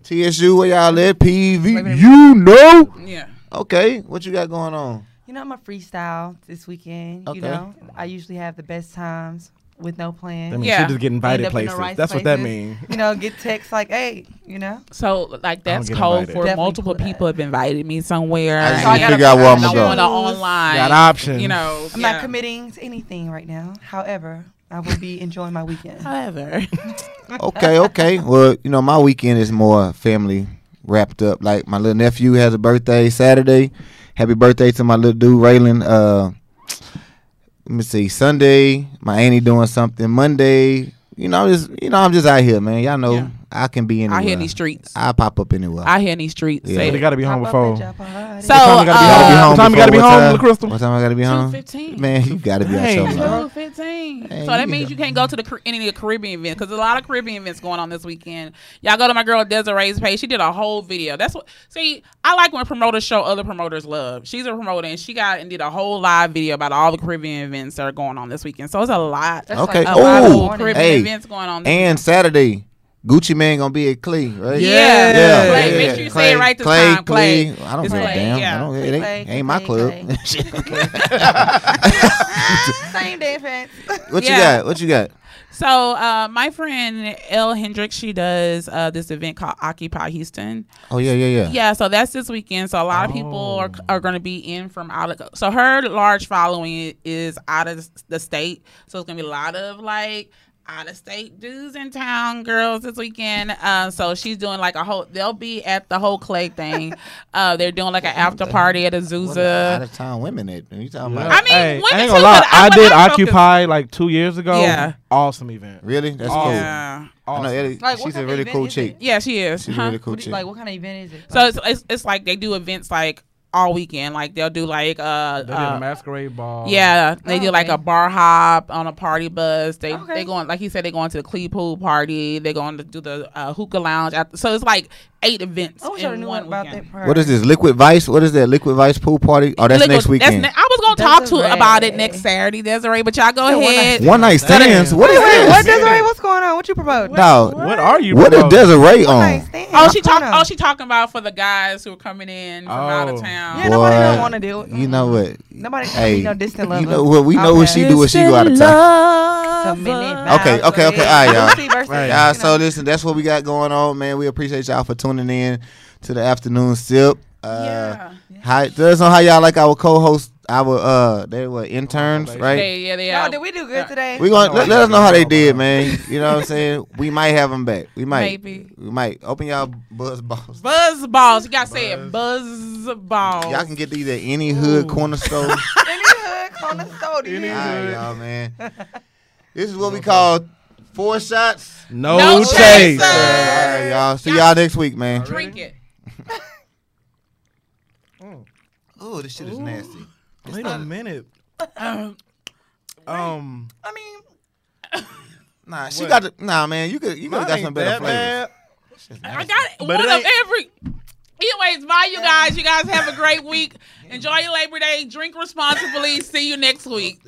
TSU, where y'all at? PV. You know.
Yeah.
Okay, what you got going on?
You know, I'm a freestyle this weekend.
Okay.
You know, I usually have the best times with no plan.
That means
Yeah.
she just get invited
up in
places.
right
That's what that means.
You know, get texts like, "Hey, you know."
So like that's
get
cold
invited.
for
Definitely
multiple
cool that.
people have invited me somewhere.
I just
So I gotta
figure out where I'm
find
gonna go.
online.
Got options.
You know.
I'm
yeah.
not committing to anything right now. However, I will be enjoying my weekend.
However, (laughs)
okay, okay. Well, you know, my weekend is more family wrapped up. Like my little nephew has a birthday Saturday. Happy birthday to my little dude Raylan. Uh, let me see. Sunday, my auntie doing something. Monday, you know, I'm just you know, I'm just out here, man. Y'all know
Yeah.
I can be anywhere.
I hear in these streets.
I pop up anywhere.
I hear in these streets.
Yeah.
say
They gotta be home
Pop up
before.
at your party.
So,
time you gotta be-
uh,
gotta home.
What time you gotta be home,
time?
Lil Crystal?
What time I gotta be home?
2:15.
Man, you gotta be
Dang.
on something.
Two fifteen. So that means you can't go to the any of the Caribbean events because there's a lot of Caribbean events going on this weekend. Y'all go to my girl Desiree's page. She did a whole video. That's what. See, I like when promoters show other promoters love. She's a promoter and she got and did a whole live video about all the Caribbean events that are going on this weekend. So it's a lot.
That's
Okay.
like
a lot of Caribbean
hey,
events going on. This
And Saturday, Gucci Mane gonna be at Clay, right?
Yeah.
Yeah.
Clay, make sure you say it right this
Clay,
time, Clay.
Clay. I don't
It's
give a damn.
yeah.
I don't. It ain't,
Clay,
ain't my
Clay,
club. (laughs) (laughs)
Same difference.
what you
Yeah.
got? What you got?
So uh, my friend Elle Hendricks, she does uh, this event called Occupy Houston.
Oh yeah, yeah, yeah.
Yeah, so that's this weekend. So a lot of people are, are going to be in from out of. So her large following is out of the state. So it's going to be a lot of like out of state dudes in town, girls this weekend. Uh, so she's doing like a whole. They'll be at the whole clay thing. (laughs) Uh, they're doing like an after party at
What
Azusa.
out of town women at? You talking
I mean,
Hey,
women
I ain't
too,
gonna lie.
but
I did
I'm focused-
Occupy like two years ago.
Yeah.
Awesome event.
really? That's
Oh.
cool.
Yeah,
I know
Awesome.
Eddie,
Like,
she's a really cool chick.
yeah, she is.
She's a really cool
What do
chick.
like, what kind of event is it?
So it's, it's it's like they do events like all weekend. Like they'll do like uh,
They did
uh
a masquerade ball.
Yeah, they
Oh,
do like
okay.
a bar hop on a party bus. They
Okay.
they going like he said they going to the Clee Pool party. They going to do the uh, hookah lounge. After, so it's like eight events
I wish I knew
one
about
weekend.
that part.
What is this? Liquid Vice? What is that? Liquid Vice pool party? Oh, that's
Look,
next
that's
weekend.
ne- I was gonna talk to about it next Saturday, Desiree, but y'all go
Yeah, one
ahead.
One night stands. What is
Wait, wait, what. Desiree? What's going on? What you promoting?
No.
What are you?
What is
promoting?
Desiree
One night
on?
stand.
Oh, she
What's
talk. Oh, she talking about for the guys who are coming in from out of
Oh.
town.
Yeah, nobody don't want to do it.
You know mm-hmm. what?
Nobody.
Hey,
no distant lover.
you know what? We know what she do when she go out of town.
Some minute
Okay, okay, okay, all right, y'all.
Lucy you
Yeah,
know.
so listen, that's what we got going on, man. We appreciate y'all for tuning in to the afternoon sip. Uh,
Yeah.
How, let us know how y'all like our co-hosts, our uh, they were interns, right?
They, yeah, they
Yo,
are.
did we do good today?
We gonna let, let us know how they did, man. You know what I'm saying? (laughs) We might have them back. We might.
Maybe.
We might open y'all buzz balls.
Buzz balls. You gotta say it. Buzz balls.
Y'all can get these at any hood corner store. (laughs)
Any hood corner store,
Any
hear?
All right, y'all, man. (laughs) This is what we call four shots.
No,
No
chase.
chaser.
All right, y'all. See y'all next week, man.
Drink it. (laughs)
Oh, this shit is nasty. It's
Wait
not-
a minute. (coughs)
Um,
I mean, (laughs) nah, she
What?
got the, nah, man. You could you could
mine
got some better
that
flavors.
bad.
I got
But
one
it
of
ain't-
every. Anyways, bye, you guys. You guys have a great week. (laughs) Enjoy your Labor Day. Drink responsibly. See you next week.